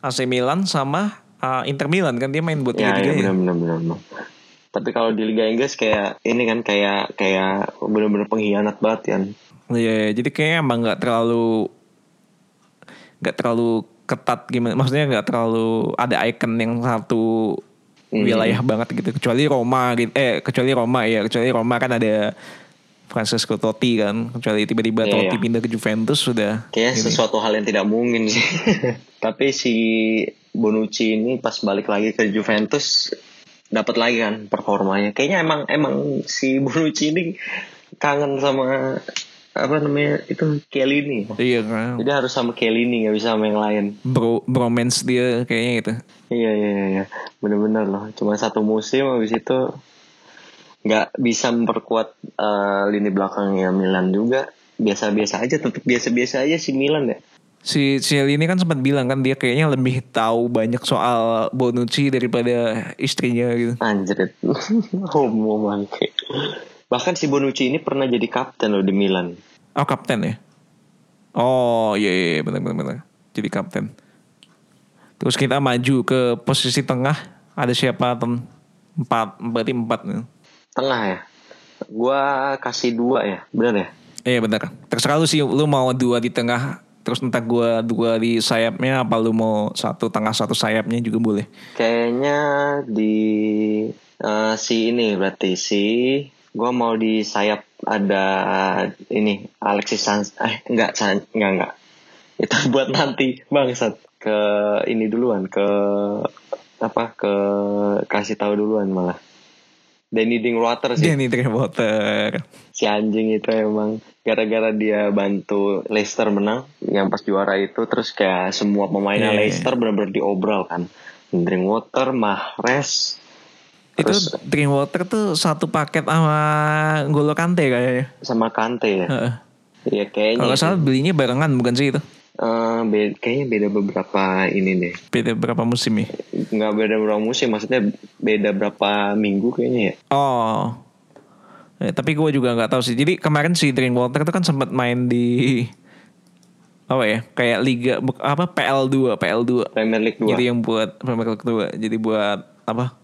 AC Milan sama uh, Inter Milan kan dia main buat Ya, tiga ya tiganya. benar benar benar. Tapi kalau di Liga Inggris kayak ini kan kayak kayak bener-bener pengkhianat banget kan. Iya, jadi kayaknya emang nggak terlalu nggak terlalu ketat gimana, maksudnya nggak terlalu ada icon yang satu Hmm. wilayah banget gitu. Kecuali Roma gitu, eh kecuali Roma ya, kecuali Roma kan ada Francesco Totti kan, kecuali tiba-tiba Iya, Totti iya. pindah ke Juventus sudah. Ini. sesuatu hal yang tidak mungkin sih. Tapi si Bonucci ini pas balik lagi ke Juventus dapat lagi kan performanya. Kayaknya emang emang si Bonucci ini kangen sama apa namanya itu Chiellini. Iya kan, Jadi harus sama Chiellini nggak bisa sama yang lain. bro bromance dia kayaknya gitu. Iya iya iya, iya. bener-bener loh. Cuma satu musim habis itu nggak bisa memperkuat eh, lini belakangnya Milan juga. biasa-biasa aja tetap biasa-biasa aja si Milan ya Si Ciel ini kan sempat bilang kan dia kayaknya lebih tahu banyak soal Bonucci daripada istrinya gitu. anjir homo bangke bahkan si Bonucci ini pernah jadi kapten loh di Milan Oh kapten ya? Oh iya iya iya, benar benar benar. Jadi kapten. Terus kita maju ke posisi tengah ada siapa tem empat berarti empat nih. Tengah ya. Gua kasih dua ya benar ya? Iya benar. Terserah lu sih lu mau dua di tengah terus entah gua dua di sayapnya apa lu mau satu tengah satu sayapnya juga boleh. Kayaknya di eh, si ini berarti si gua mau di sayap ada ini Alexis Sans eh enggak San, enggak enggak. Itu buat nanti bangsat. Ke ini duluan ke apa ke kasih tahu duluan malah Danny Drinkwater sih Danny Drinkwater. si anjing itu emang gara-gara dia bantu Leicester menang yang pas juara itu terus kayak semua pemainnya Iya, iya. Leicester benar-benar diobral kan Drinkwater, Mahrez Itu Terus- Drinkwater tuh satu paket sama Golo Kante kayaknya. sama Kante ya. Iya kayaknya Kalau salah belinya barengan bukan sih itu? Eh, be- kayaknya beda beberapa ini deh Beda berapa musim ya? nggak beda berapa musim maksudnya beda berapa minggu kayaknya ya Oh. Eh, tapi gue juga nggak tahu sih. Jadi kemarin si Drinkwater itu kan sempat main di apa ya? Kayak liga apa PL2, PL2. Premier League 2 Jadi yang buat Premier League 2. Jadi buat apa?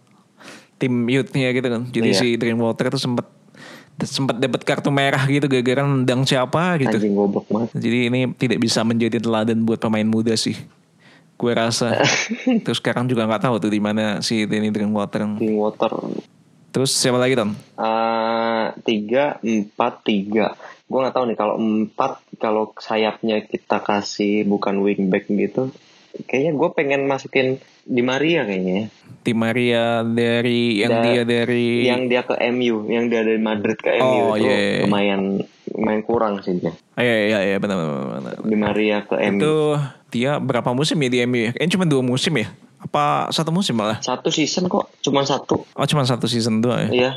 Tim youthnya gitu kan. Jadi Iya. si Drinkwater itu sempat sempat dapat kartu merah gitu gara-gara nendang siapa gitu. anjing goblok banget Jadi ini tidak bisa menjadi teladan buat pemain muda sih. Gue rasa. Terus sekarang juga nggak tahu tuh di mana si Danny Drinkwater. Drinkwater Terus siapa lagi Tom? Eh, tiga empat tiga gue nggak tahu nih kalau empat kalau sayapnya kita kasih bukan wingback gitu kayaknya gue pengen masukin di Maria kayaknya ya. Di Maria dari yang Da- dia dari yang dia ke MU yang dia dari Madrid ke MU Oh, itu iya, iya. lumayan lumayan kurang sih dia Ah, iya iya iya benar benar. benar. di Maria ke MU Itu dia berapa musim ya di MU ya? Kayaknya cuma dua musim ya? Apa satu musim malah? satu season kok cuma satu Oh cuma satu season doang ya? iya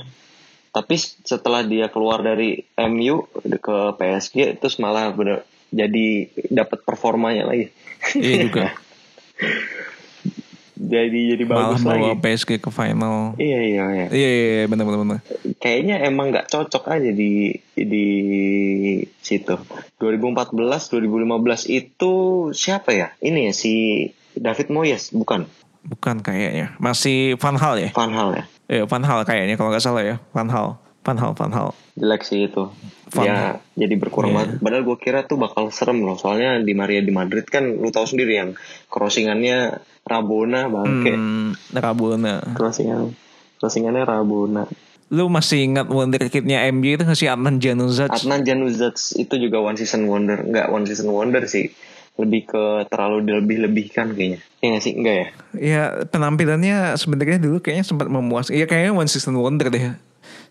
tapi setelah dia keluar dari MU ke PSG terus malah bener jadi dapat performanya lagi Iya juga. jadi jadi malah bagus bawa lagi PSG ke final. iya iya iya Iya iya iya, benar benar benar. kayaknya emang nggak cocok aja di di situ 2014 2015 itu siapa ya ini ya si David Moyes bukan Bukan kayaknya. Masih Van Hal ya? Van Hal ya Iya Van Hal kayaknya kalau nggak salah ya. Van Hal. Van Hal Van Hal. jelek sih itu Van ya jadi berkurang Iya. banget padahal gue kira tuh bakal serem loh soalnya di Maria di Madrid kan lu tahu sendiri yang crossingannya Rabona bangke Hmm, Rabona. crossingan crossingannya Rabona Lu masih ingat wonderkidnya MU itu nggak sih Adnan Januzaj? Adnan Januzaj itu juga one season wonder nggak one season wonder sih lebih ke terlalu dilebih-lebihkan kayaknya ya nggak sih enggak ya Ya penampilannya sebenarnya dulu kayaknya sempat memuas. Iya kayaknya one season wonder deh.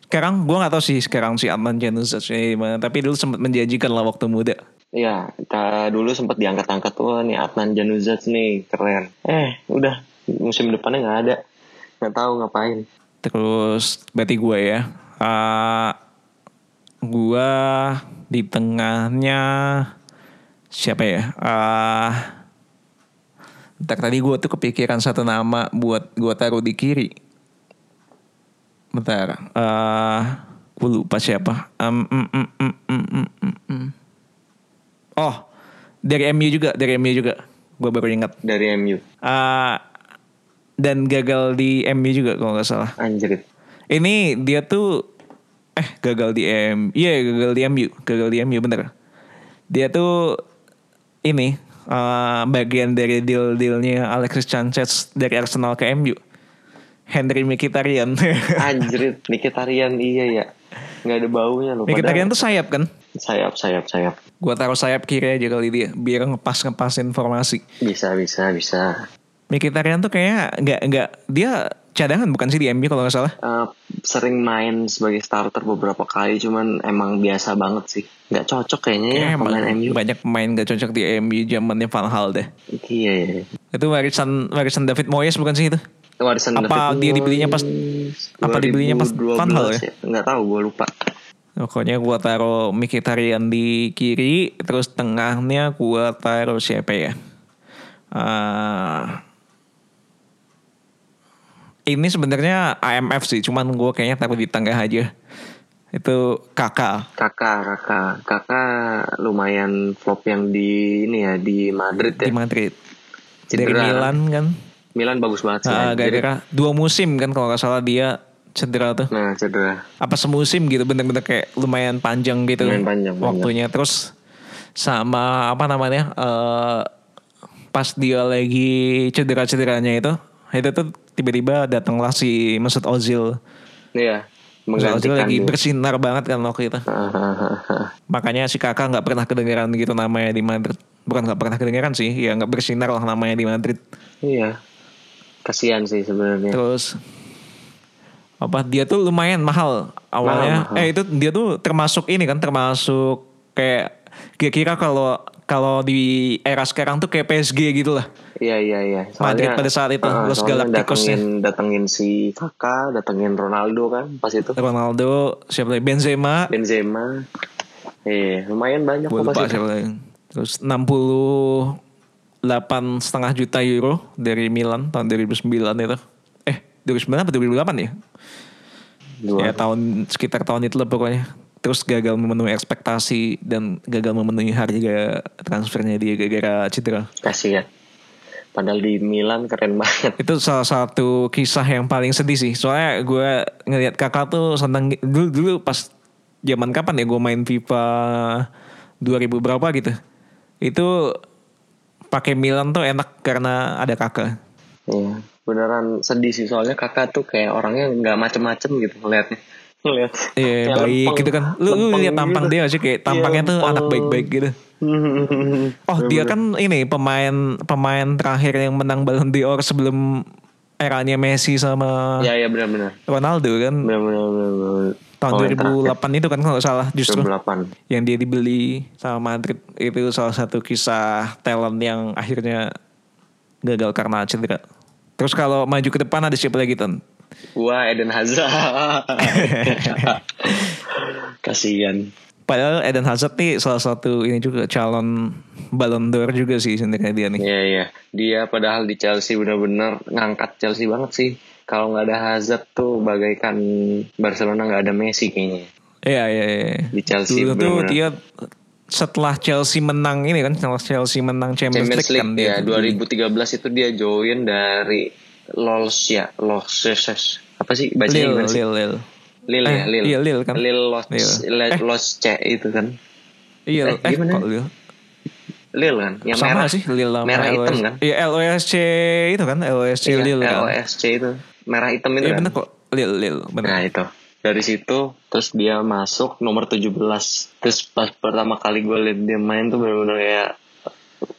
Sekarang gue gak tahu sih sekarang si Adnan Januzaj gimana. Tapi dulu sempat menjanjikan lah waktu muda. Iya, kita dulu sempat diangkat-angkat tuh nih Adnan Januzaj nih keren. Eh, udah musim depannya nggak ada, nggak tahu ngapain. Terus berarti gue ya. Uh, gue di tengahnya siapa ya? Uh, tadi gue tuh kepikiran satu nama buat gue taruh di kiri. Bentar. eh gue lupa siapa. Em, em, em, em, em, em, em, em. Oh, dari MU juga, dari MU juga. Gue baru ingat. Dari MU, Ah, dan gagal di MU juga kalau nggak salah. anjrit. Ini dia tuh eh gagal di M, iya gagal di MU, gagal di MU bener. Dia tuh ini eh, bagian dari deal-dealnya Alexis Sanchez dari Arsenal ke MU. Henry Mkhitaryan. Anjrit, Mkhitaryan iya ya. Nggak ada baunya loh. Mkhitaryan Padahal- tuh sayap kan? sayap, sayap, sayap. Gua taruh sayap kiri aja kali dia biar ngepas ngepas informasi. Bisa, bisa, bisa. Mkhitaryan tuh kayak nggak nggak dia cadangan bukan sih di MU kalau nggak salah. Eh, sering main sebagai starter beberapa kali, cuman emang biasa banget sih. Nggak cocok kayaknya ya Kayaknya emang pemain MU. banyak pemain gak cocok di MU zamannya Van Hal deh. Iya, iya. iya. Itu warisan warisan David Moyes bukan sih itu? Warisan Apa dia dibelinya pas- apa dibelinya pas Van Hal 2012 ya? Nggak tahu, gue lupa. Pokoknya gue taruh Mkhitaryan di kiri, terus tengahnya gue taruh siapa ya? Ah, ini sebenarnya AMF sih, cuman gue kayaknya taruh di tengah aja. Itu kakak. kakak kakak kakak lumayan flop yang di ini ya di Madrid di ya Madrid. Dari Cedera. Milan kan. Milan bagus banget sih Ah, anjir. gara-gara dua musim kan kalau nggak salah dia cedera tuh. nah cedera Apa semusim gitu bener-bener kayak lumayan panjang gitu Lumayan panjang, panjang. waktunya. Terus sama apa namanya eh pas dia lagi cedera-cederanya itu itu tuh tiba-tiba datanglah si Mesut Ozil. iya Mesut Ozil lagi dia. bersinar banget kan waktu itu. Makanya si kakak nggak pernah kedengeran gitu namanya di Madrid. Bukan nggak pernah kedengeran sih, ya nggak bersinar lah namanya di Madrid. iya kasihan sih sebenarnya Terus apa dia tuh lumayan mahal awalnya. Mahal, mahal. Eh itu dia tuh termasuk ini kan termasuk kayak kira-kira kalau kalau di era sekarang tuh kayak PSG gitu lah. Iya iya iya. Madrid pada saat itu, ah, Los soalnya Galacticos-nya. datengin datengin si Kakak, datengin Ronaldo kan pas itu. Ronaldo, siapa lagi? Benzema, Benzema. Eh, lumayan banyak kok pas itu. siapa lagi. 68 setengah juta euro dari Milan tahun 2009 itu. Eh 2009 apa 2008 ya? Dua. Ya tahun sekitar tahun itu lah pokoknya. Terus gagal memenuhi ekspektasi dan gagal memenuhi harga transfernya dia gara-gara cedera. Kasihan. Padahal di Milan keren banget. Itu salah satu kisah yang paling sedih sih. Soalnya gue ngelihat kakak tuh seneng dulu, dulu pas zaman kapan ya gue main FIFA 2000 berapa gitu. Itu pakai Milan tuh enak karena ada kakak. Iya, beneran sedih sih soalnya kakak tuh kayak orangnya nggak macem-macem gitu ngeliatnya. Ngeliat. Iya Kayak baik lempeng- gitu kan. Lu, lu lihat tampang gitu. dia sih kayak Iya, tampangnya tuh lempeng. anak baik-baik gitu. Oh dia kan ini pemain pemain terakhir yang menang Ballon d'Or sebelum eranya Messi sama Iya iya benar-benar. Ronaldo kan Benar-benar. Tahun Oh, yang 2008 itu kan kalau nggak salah justru 2008. yang dia dibeli sama Madrid itu salah satu kisah talent yang akhirnya gagal karena cedera. Terus kalau maju ke depan ada siapa lagi Ton? Gua Eden Hazard. Kasihan. Padahal Eden Hazard nih salah satu ini juga calon Ballon d'Or juga sih sebenarnya dia nih. Iya iya. Dia padahal di Chelsea benar-benar ngangkat Chelsea banget sih. Kalau nggak ada Hazard tuh bagaikan Barcelona nggak ada Messi kayaknya. Iya iya iya. Di Chelsea Dulu tuh dia setelah Chelsea menang ini kan setelah Chelsea menang Champions, Champions League, League kan dia. ya 2013 itu dia join dari Lols ya Lols apa sih bacanya Lil, gimana sih? Lil, Lil. Lil Eh, ya Lil. iya, Lil kan. Lil Los Lil. Eh. Los C itu kan. Iya, Eh, eh, gimana? kok Lil? Lil kan yang Sama merah sih Lil merah hitam kan? Iya LOSC itu kan LOSC Iya, Lil kan. LOSC itu merah hitam itu Iya kan. bener kok Lil Lil bener. Nah itu dari situ terus dia masuk nomor 17 terus pas pertama kali gue liat dia main tuh bener-bener kayak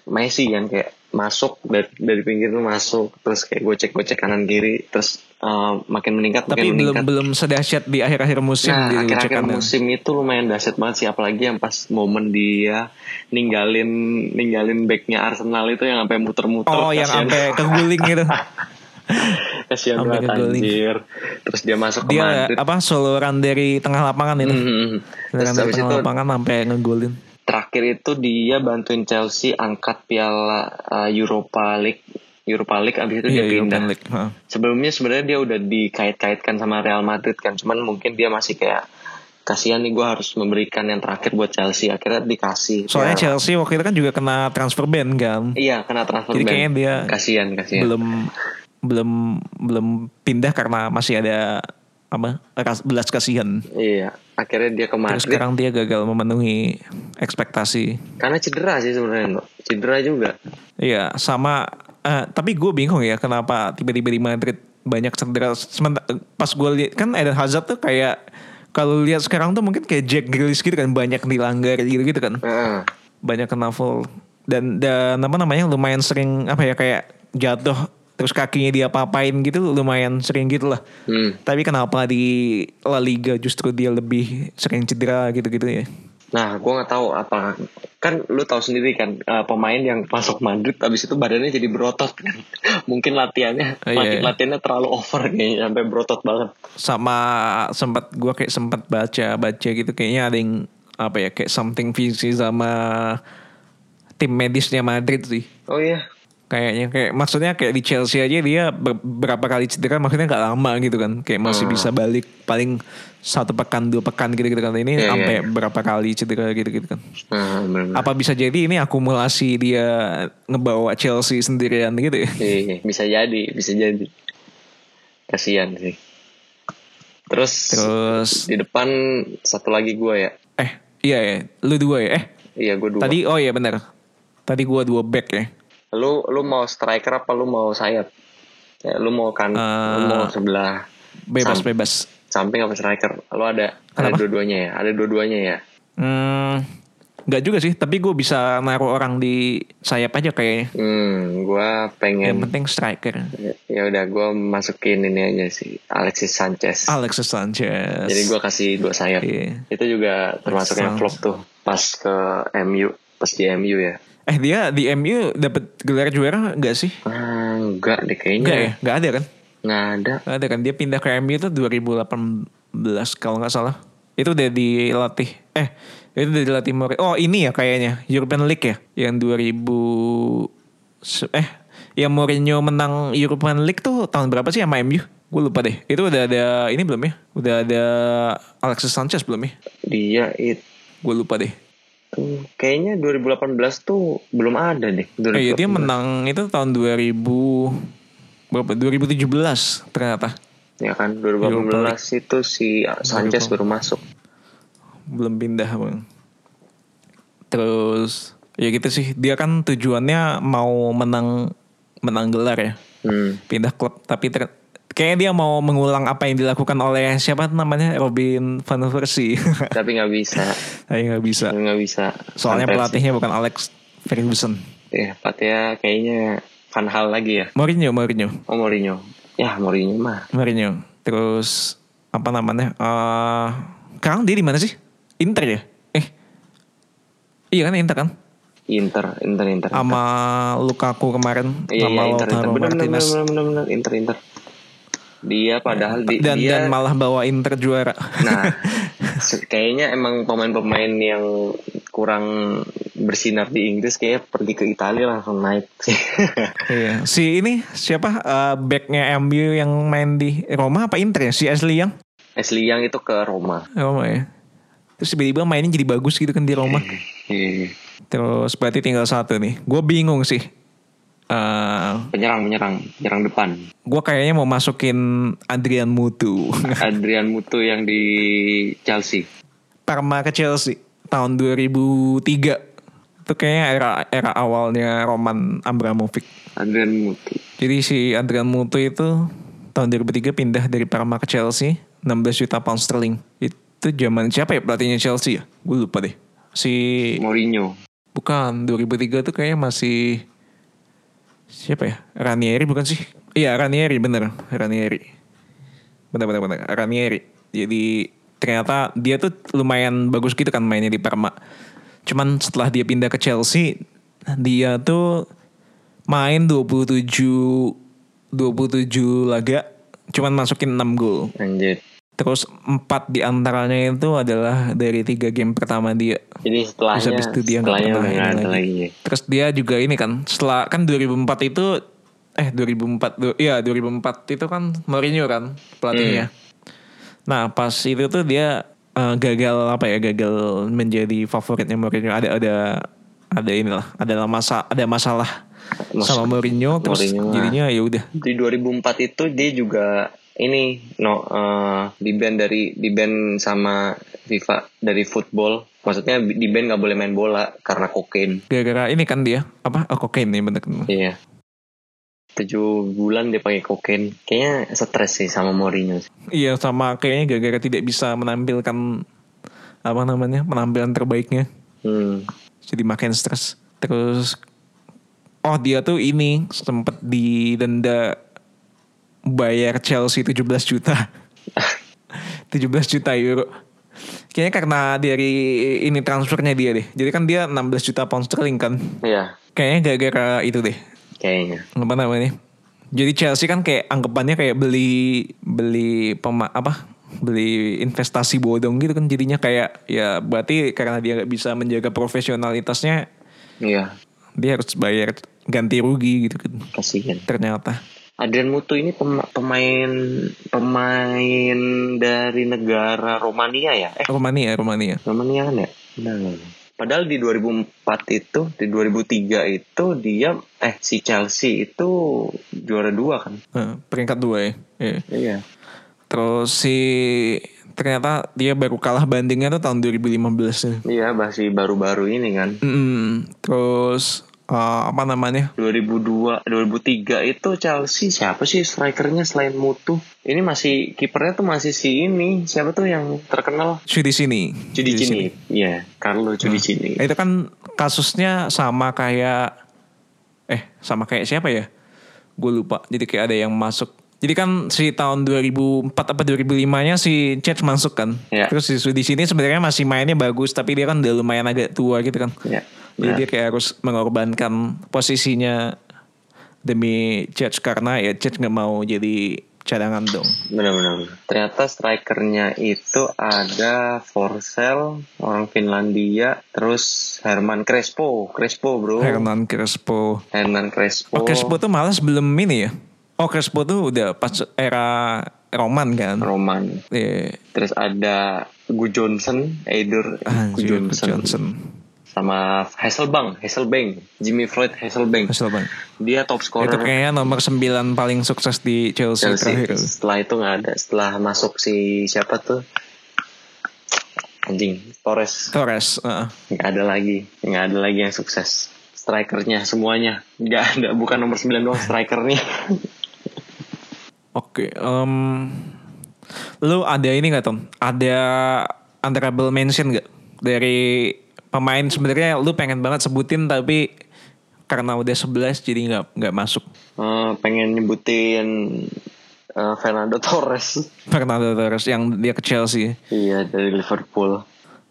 Messi kan kayak masuk dari dari pinggir tuh masuk terus kayak gocek gocek kanan kiri terus uh, makin meningkat Tapi makin belum meningkat belum sedahsyat di akhir-akhir musim nah gitu akhir-akhir cekannya. musim itu lumayan dahsyat banget sih apalagi yang pas momen dia ninggalin ninggalin backnya Arsenal itu yang sampai muter-muter Oh yang sampai keguling gitu. kasihan banget anjir terus dia masuk ke Dia Madrid apa solo run dari tengah lapangan itu. Mhm. Run terus dari tengah itu lapangan sampai ngegolin. terakhir itu dia bantuin Chelsea angkat piala uh, Europa League Europa League abis itu Iya, dia pindah European League. Heeh. sebelumnya sebenarnya dia udah dikait-kaitkan sama Real Madrid kan cuman mungkin dia masih kayak kasihan nih gue harus memberikan yang terakhir buat Chelsea akhirnya dikasih Soalnya Ya, Chelsea waktu itu kan juga kena transfer ban kan. iya kena transfer Jadi ban. kayaknya dia kasihan kasihan belum belum belum pindah karena masih ada apa belas kasihan. iya akhirnya dia ke Terus sekarang dia gagal memenuhi ekspektasi. karena cedera sih sebenarnya cedera juga Iya, sama. eh, tapi gue bingung ya kenapa tiba-tiba di Madrid banyak cedera. Sementa- Pas gue lihat kan Eden Hazard tuh kayak kalau lihat sekarang tuh mungkin kayak Jack Grealish gitu kan banyak dilanggar gitu gitu kan. Heeh. Banyak kena foul dan dan apa namanya lumayan sering apa ya kayak jatuh terus kakinya dia papain gitu lumayan sering gitu lah. hmm. Tapi kenapa di La Liga justru dia lebih sering cedera gitu-gitu ya? Nah, gue nggak tahu apa kan lu tahu sendiri kan eh, pemain yang masuk Madrid abis itu badannya jadi berotot kan. Mungkin latihannya Oh, iya, iya. latihannya terlalu over kayaknya sampai berotot banget. sama sempat gua kayak sempat baca baca gitu kayaknya ada yang apa ya kayak something fishy sama tim medisnya Madrid sih Oh iya. Kayaknya kayak maksudnya kayak di Chelsea aja dia ber- berapa kali cedera maksudnya nggak lama gitu kan kayak masih Hmm. bisa balik paling satu pekan dua pekan gitu gitu kan ini Iya, sampai iya. berapa kali cedera gitu gitu kan bener-bener. apa bisa jadi ini akumulasi dia ngebawa Chelsea sendirian gitu ya Iya, bisa jadi, bisa jadi. Kasihan sih. Terus, terus di depan satu lagi gue ya. eh iya ya lu dua ya eh Iya, gue dua. tadi oh iya benar tadi gua dua back ya Lu lu mau striker apa lu mau sayap? Ya, lu mau kan, lu Eh, mau sebelah bebas Sam- bebas samping apa striker? Lu ada ada Kenapa? dua-duanya ya? Ada dua-duanya ya? Hmm, juga sih, tapi gue bisa naruh orang di sayap aja kayaknya. Hmm, gua Yang pengen penting striker. ya udah gua masukin ini aja sih Alexis Sanchez. Alexis Sanchez. Jadi gua kasih dua sayap. Iya. Itu juga termasuk yang flop tuh pas ke MU, pas di MU ya. Eh dia di MU dapat gelar juara nggak sih? Ah, enggak deh kayaknya. Enggak ya, nggak ada kan? Nggak ada. Nggak ada kan? Dia pindah ke MU tuh 2018 kalau nggak salah. Itu udah dilatih. Eh, itu udah dilatih Mourinho. Oh ini ya kayaknya European League ya, yang 2000 se- eh yang Mourinho menang European League tuh tahun berapa sih sama MU? Gue lupa deh. Itu udah ada ini belum ya? Udah ada Alexis Sanchez belum ya? Dia itu Gue lupa deh. Kayaknya 2018 tuh belum ada deh. Eh, iya, dia 2018. menang itu tahun 2000 berapa? 2017 ternyata. Ya kan 2018 itu si Sanchez baru masuk. belum pindah bang. Terus ya gitu sih dia kan tujuannya mau menang menang gelar ya Hmm. pindah klub tapi ter- kayaknya dia mau mengulang apa yang dilakukan oleh siapa namanya Robin van Persie Tapi nggak bisa. Tapi nggak bisa Nggak bisa. soalnya Van pelatihnya bukan Alex Ferguson Ya, pelatihnya kayaknya Van Hal lagi ya. Mourinho Mourinho Oh Mourinho. Ya Mourinho mah. Mourinho terus apa namanya eh sekarang dia di mana sih Inter ya eh iya kan Inter kan Inter, Inter, Inter. sama Lukaku kemarin Iya, iya, Inter, Inter. Lautaro Bener, bener, Martinez bener, bener, bener, Inter, Inter. Dia padahal di, dan dia, dan malah bawa Inter juara. nah, kayaknya emang pemain-pemain yang kurang bersinar di Inggris kayak pergi ke Italia langsung naik sih. iya. Si ini siapa eh, backnya MU yang main di Roma apa Inter ya? Si Ashley Young? Ashley Young itu ke Roma. Roma ya. Terus tiba-tiba mainnya jadi bagus gitu kan di Roma. Iya. Terus berarti tinggal satu nih. Gue bingung sih. Eh, Penyerang, penyerang, penyerang depan. gue kayaknya mau masukin Adrian Mutu. Adrian Mutu yang di Chelsea. Parma ke Chelsea tahun 2003. Itu kayaknya era era awalnya Roman Abramovich. Adrian Mutu. Jadi si Adrian Mutu itu tahun 2003 pindah dari Parma ke Chelsea 16 juta pound sterling. Itu zaman siapa ya pelatihnya Chelsea ya? Gue lupa deh. Si Mourinho. bukan 2003 tuh kayaknya masih siapa ya? Ranieri bukan sih? Iya Ranieri bener Ranieri. Bener bener bener Ranieri. Jadi ternyata dia tuh lumayan bagus gitu kan mainnya di Parma. Cuman setelah dia pindah ke Chelsea dia tuh main 27 27 laga cuman masukin 6 gol. Anjir. Terus 4 di antaranya itu adalah dari tiga game pertama dia. Jadi setelahnya, Terus habis itu dia nggak setelahnya pernah lagi. lagi. Terus dia juga ini kan setelah kan 2004 itu eh 2004 du- iya 2004 itu kan Mourinho kan pelatihnya. Nah, pas itu tuh dia eh, gagal apa ya? Gagal menjadi favoritnya Mourinho. Ada ada ada inilah, ada masa ada masalah Mas- sama Mourinho terus Mourinho, jadinya ya udah. Di 2004 itu dia juga ini no eh, di band dari di band sama FIFA dari football. Maksudnya di band nggak boleh main bola karena kokain. Gara-gara ini kan dia apa? Oh, kokain nih bener. Iya. Tujuh bulan dia pakai kokain. Kayaknya stres sih sama Mourinho. Iya sama kayaknya gara-gara tidak bisa menampilkan apa namanya penampilan terbaiknya. Hmm. jadi makin stres terus oh dia tuh ini sempet didenda bayar Chelsea 17 juta 17 juta euro Kayaknya karena dari ini transfernya dia deh. Jadi kan dia 16 juta pound sterling kan. Iya, Kayaknya gara-gara itu deh. kayaknya. Apa namanya? Jadi Chelsea kan kayak anggapannya kayak beli beli pema, apa? Beli investasi bodong gitu kan jadinya kayak ya berarti karena dia nggak bisa menjaga profesionalitasnya Iya, dia harus bayar ganti rugi gitu kan kasihan. ternyata. Adrian Mutu ini pem- pemain pemain dari negara Romania ya? Eh, Romania, Romania. Romania kan ya? Benar. Padahal di 2004 itu, di 2003 itu dia eh si Chelsea itu juara dua kan? Eh, peringkat dua ya. Iya. Iya. Terus si ternyata dia baru kalah bandingnya tuh tahun 2015 ya. Iya, masih baru-baru ini kan. Mm, terus eh, apa namanya? 2002, 2003 itu Chelsea siapa sih strikernya selain Mutu? Ini masih kipernya tuh masih si ini. Siapa tuh yang terkenal? Cudi sini. Cudi Cini. Iya, Carlo Cudi Cini. Itu kan kasusnya sama kayak eh sama kayak siapa ya? Gue lupa. Jadi kayak ada yang masuk. Jadi kan si tahun 2004 apa 2005-nya si Cech masuk kan. Iya. Terus si di sini sebenarnya masih mainnya bagus tapi dia kan udah lumayan agak tua gitu kan. Ya. Jadi Nah, dia kayak harus mengorbankan posisinya demi Cech karena ya Cech nggak mau jadi cadangan dong. benar-benar. Ternyata strikernya itu ada Forsell, orang Finlandia, terus Herman Crespo, Crespo bro. Hernan Crespo. Hernan Crespo. Oh, Crespo tuh malah sebelum ini ya. Oh Crespo tuh udah pas era Roman kan. Roman. Iya. Terus ada Gu Johnson, Eidur Gu Johnson. Johnson. Sama Hasselbank, Hasselbank, Jimmy Floyd Hasselbank. Hasil bang. Dia top scorer Itu kayaknya nomor 9 paling sukses di Chelsea, Chelsea. terakhir. Setelah itu nggak ada. Setelah masuk si siapa tuh? Anjing, Torres. Torres. nggak ada lagi nggak ada lagi yang sukses strikernya semuanya nggak ada bukan nomor 9 doang strikernya Oke. em, lu ada ini gak Tom? Ada honorable mention gak? Dari pemain sebenarnya lu pengen banget sebutin tapi karena udah 11 jadi nggak nggak masuk. Eh, pengen nyebutin eh, Fernando Torres Fernando Torres yang dia ke Chelsea. iya dari Liverpool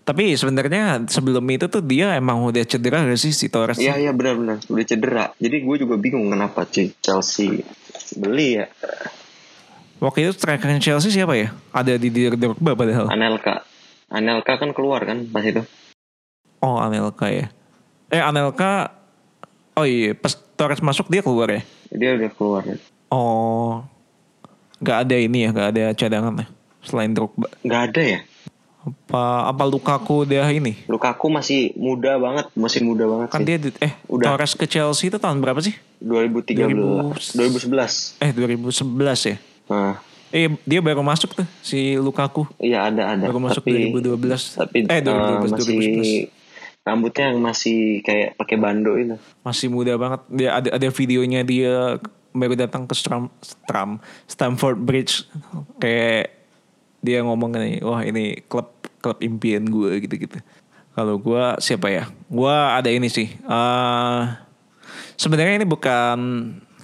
Tapi sebenarnya sebelum itu tuh dia emang udah cedera gak sih si Torres? iya iya benar-benar udah cedera jadi gue juga bingung kenapa sih Chelsea beli ya Waktu itu strikernya Chelsea siapa ya? Ada di Drogba padahal. Anelka Anelka kan keluar kan pas itu Oh Anelka ya. Eh Anelka. Oh iya pas Torres masuk dia keluar ya. dia udah keluar Oh. Gak ada ini ya, gak ada cadangan ya. Selain Drogba. nggak ada ya Apa apa Lukaku udah ini? Lukaku masih muda banget masih muda banget Kan sih. dia di- eh Udah. Torres ke Chelsea itu tahun berapa sih? 2013 2011 Eh 2011 ya. nah Eh dia baru masuk tuh si Lukaku. Iya ada ada. Baru masuk tapi, 2012. Tapi Eh, eh, 2012, masih 2011. Rambutnya yang masih kayak pakai bando itu. Masih muda banget. Dia ada ada videonya dia baru datang ke Stram, Stram Stamford Bridge kayak dia ngomong nih, wah ini klub klub impian gue gitu-gitu. Kalau gue siapa ya? Gue ada ini sih. eh Sebenarnya ini bukan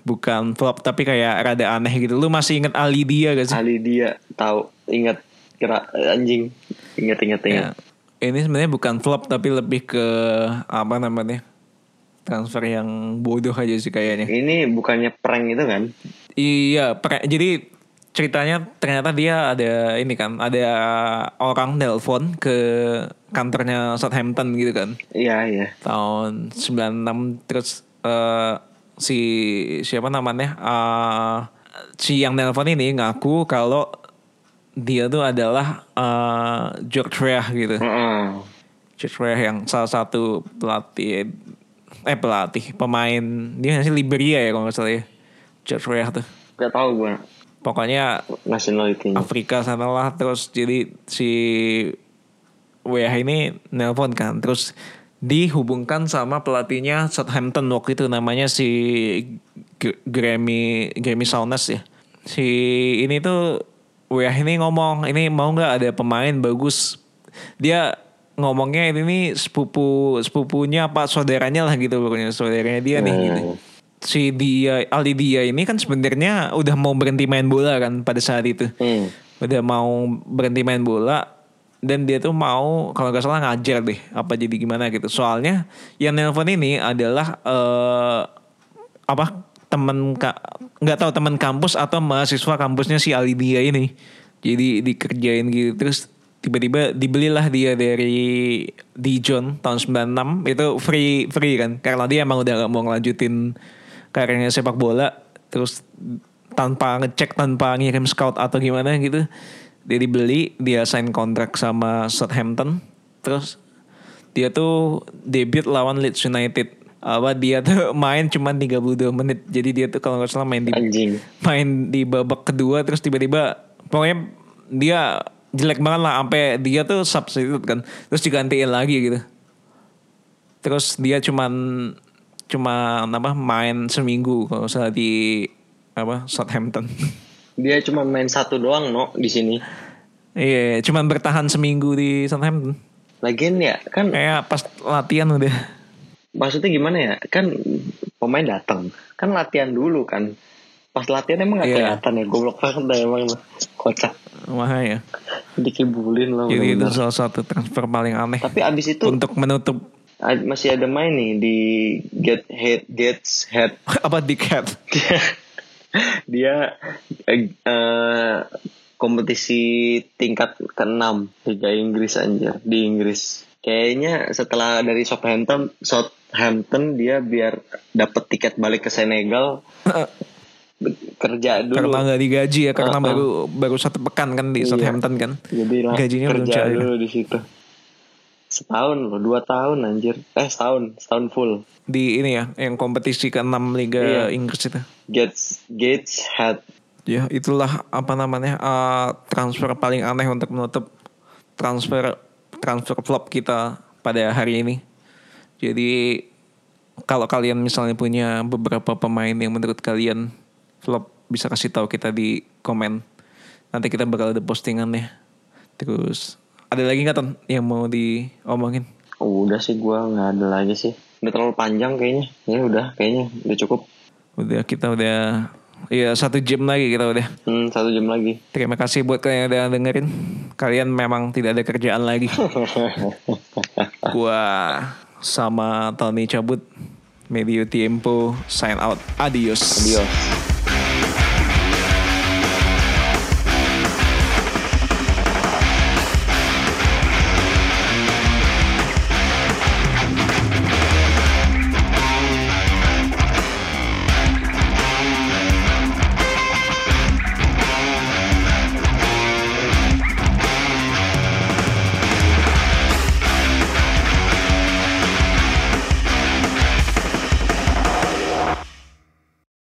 bukan flop tapi kayak rada aneh gitu. Lu masih inget Ali Dia gak sih? Ali dia tahu ingat kira anjing ingat ingat ingat. Ya, ini sebenarnya bukan flop tapi lebih ke apa namanya? Transfer yang bodoh aja sih kayaknya. Ini bukannya prank itu kan? Iya, pre- jadi ceritanya ternyata dia ada ini kan, ada orang nelpon ke kantornya Southampton gitu kan. Iya iya. Tahun 96 terus eh, si siapa namanya? eh, si yang nelpon ini ngaku kalau dia tuh adalah eh, George Weah gitu. Heeh. George Weah yang salah satu pelatih eh pelatih pemain dia nggak sih Liberia ya kalau nggak salah ya. George Weah tuh. Gak tahu gue Pokoknya nationality Afrika sana lah terus jadi si WH ini nelpon kan terus dihubungkan sama pelatihnya Southampton waktu itu namanya si G- Grammy Grammy Saunas ya si ini tuh WH ini ngomong ini mau nggak ada pemain bagus? Dia ngomongnya ini nih sepupu sepupunya apa saudaranya lah gitu pokoknya saudaranya dia nih gitu. Si dia Ali dia ini kan sebenarnya udah mau berhenti main bola kan pada saat itu. Hmm. udah mau berhenti main bola dan dia tuh mau kalau nggak salah ngajar deh apa jadi gimana gitu. Soalnya yang nelpon ini adalah eh apa temen ka nggak tahu teman kampus atau mahasiswa kampusnya si Alidia ini. Jadi dikerjain gitu terus tiba-tiba dibelilah dia dari Dijon tahun 96 itu free free kan? Karena dia emang udah gak mau ngelanjutin karirnya sepak bola terus tanpa ngecek tanpa ngirim scout atau gimana gitu dia dibeli dia sign kontrak sama Southampton. Terus dia tuh debut lawan Leeds United apa dia tuh main cuma 32 menit. Jadi dia tuh kalau nggak salah main di Anjing. main di babak kedua terus tiba-tiba pokoknya dia jelek banget lah sampai dia tuh substitute kan. Terus digantiin lagi gitu. Terus dia cuman cuma apa main seminggu kalau salah di apa Southampton. Dia cuma main satu doang no di sini. iya cuman bertahan seminggu di Southampton. Lagian ya kan kayak pas latihan udah maksudnya gimana ya? Kan pemain datang. Kan latihan dulu kan. Pas latihan emang gak Iya. kelihatan ya goblok banget dah emang. Kocak. Makanya dikibulin loh Jadi itu salah satu transfer paling aneh tapi abis itu untuk menutup. Masih ada main nih di get head gets head. Apa di cat dia dia eh, eh, kompetisi tingkat ke-6 Liga Inggris anjir di Inggris. Kayaknya setelah dari Southampton Southampton dia biar dapat tiket balik ke Senegal kerja dulu. karena nggak digaji ya karena Uh-uh. baru baru satu pekan kan di Iya. Southampton kan Jadi lah gajinya belum kerja cair dulu di situ. Setahun loh, dua tahun anjir. Eh setahun, setahun full. di ini ya yang kompetisi ke-6 Liga Iya. Inggris itu Gates Gates had ya itulah apa namanya eh, transfer paling aneh untuk menutup transfer transfer flop kita pada hari ini jadi kalau kalian misalnya punya beberapa pemain yang menurut kalian flop bisa kasih tahu kita di komen nanti kita bakal ada postingannya terus ada lagi nggak ton yang mau diomongin Oh, udah sih gua nggak ada lagi sih. Udah terlalu panjang kayaknya. Ya udah kayaknya udah cukup. udah kita udah ya satu jam lagi kita udah Hmm, satu jam lagi. Terima kasih buat kalian yang udah dengerin. Kalian memang tidak ada kerjaan lagi. Gua sama Tony cabut. Medio Tiempo sign out. Adios. Adios.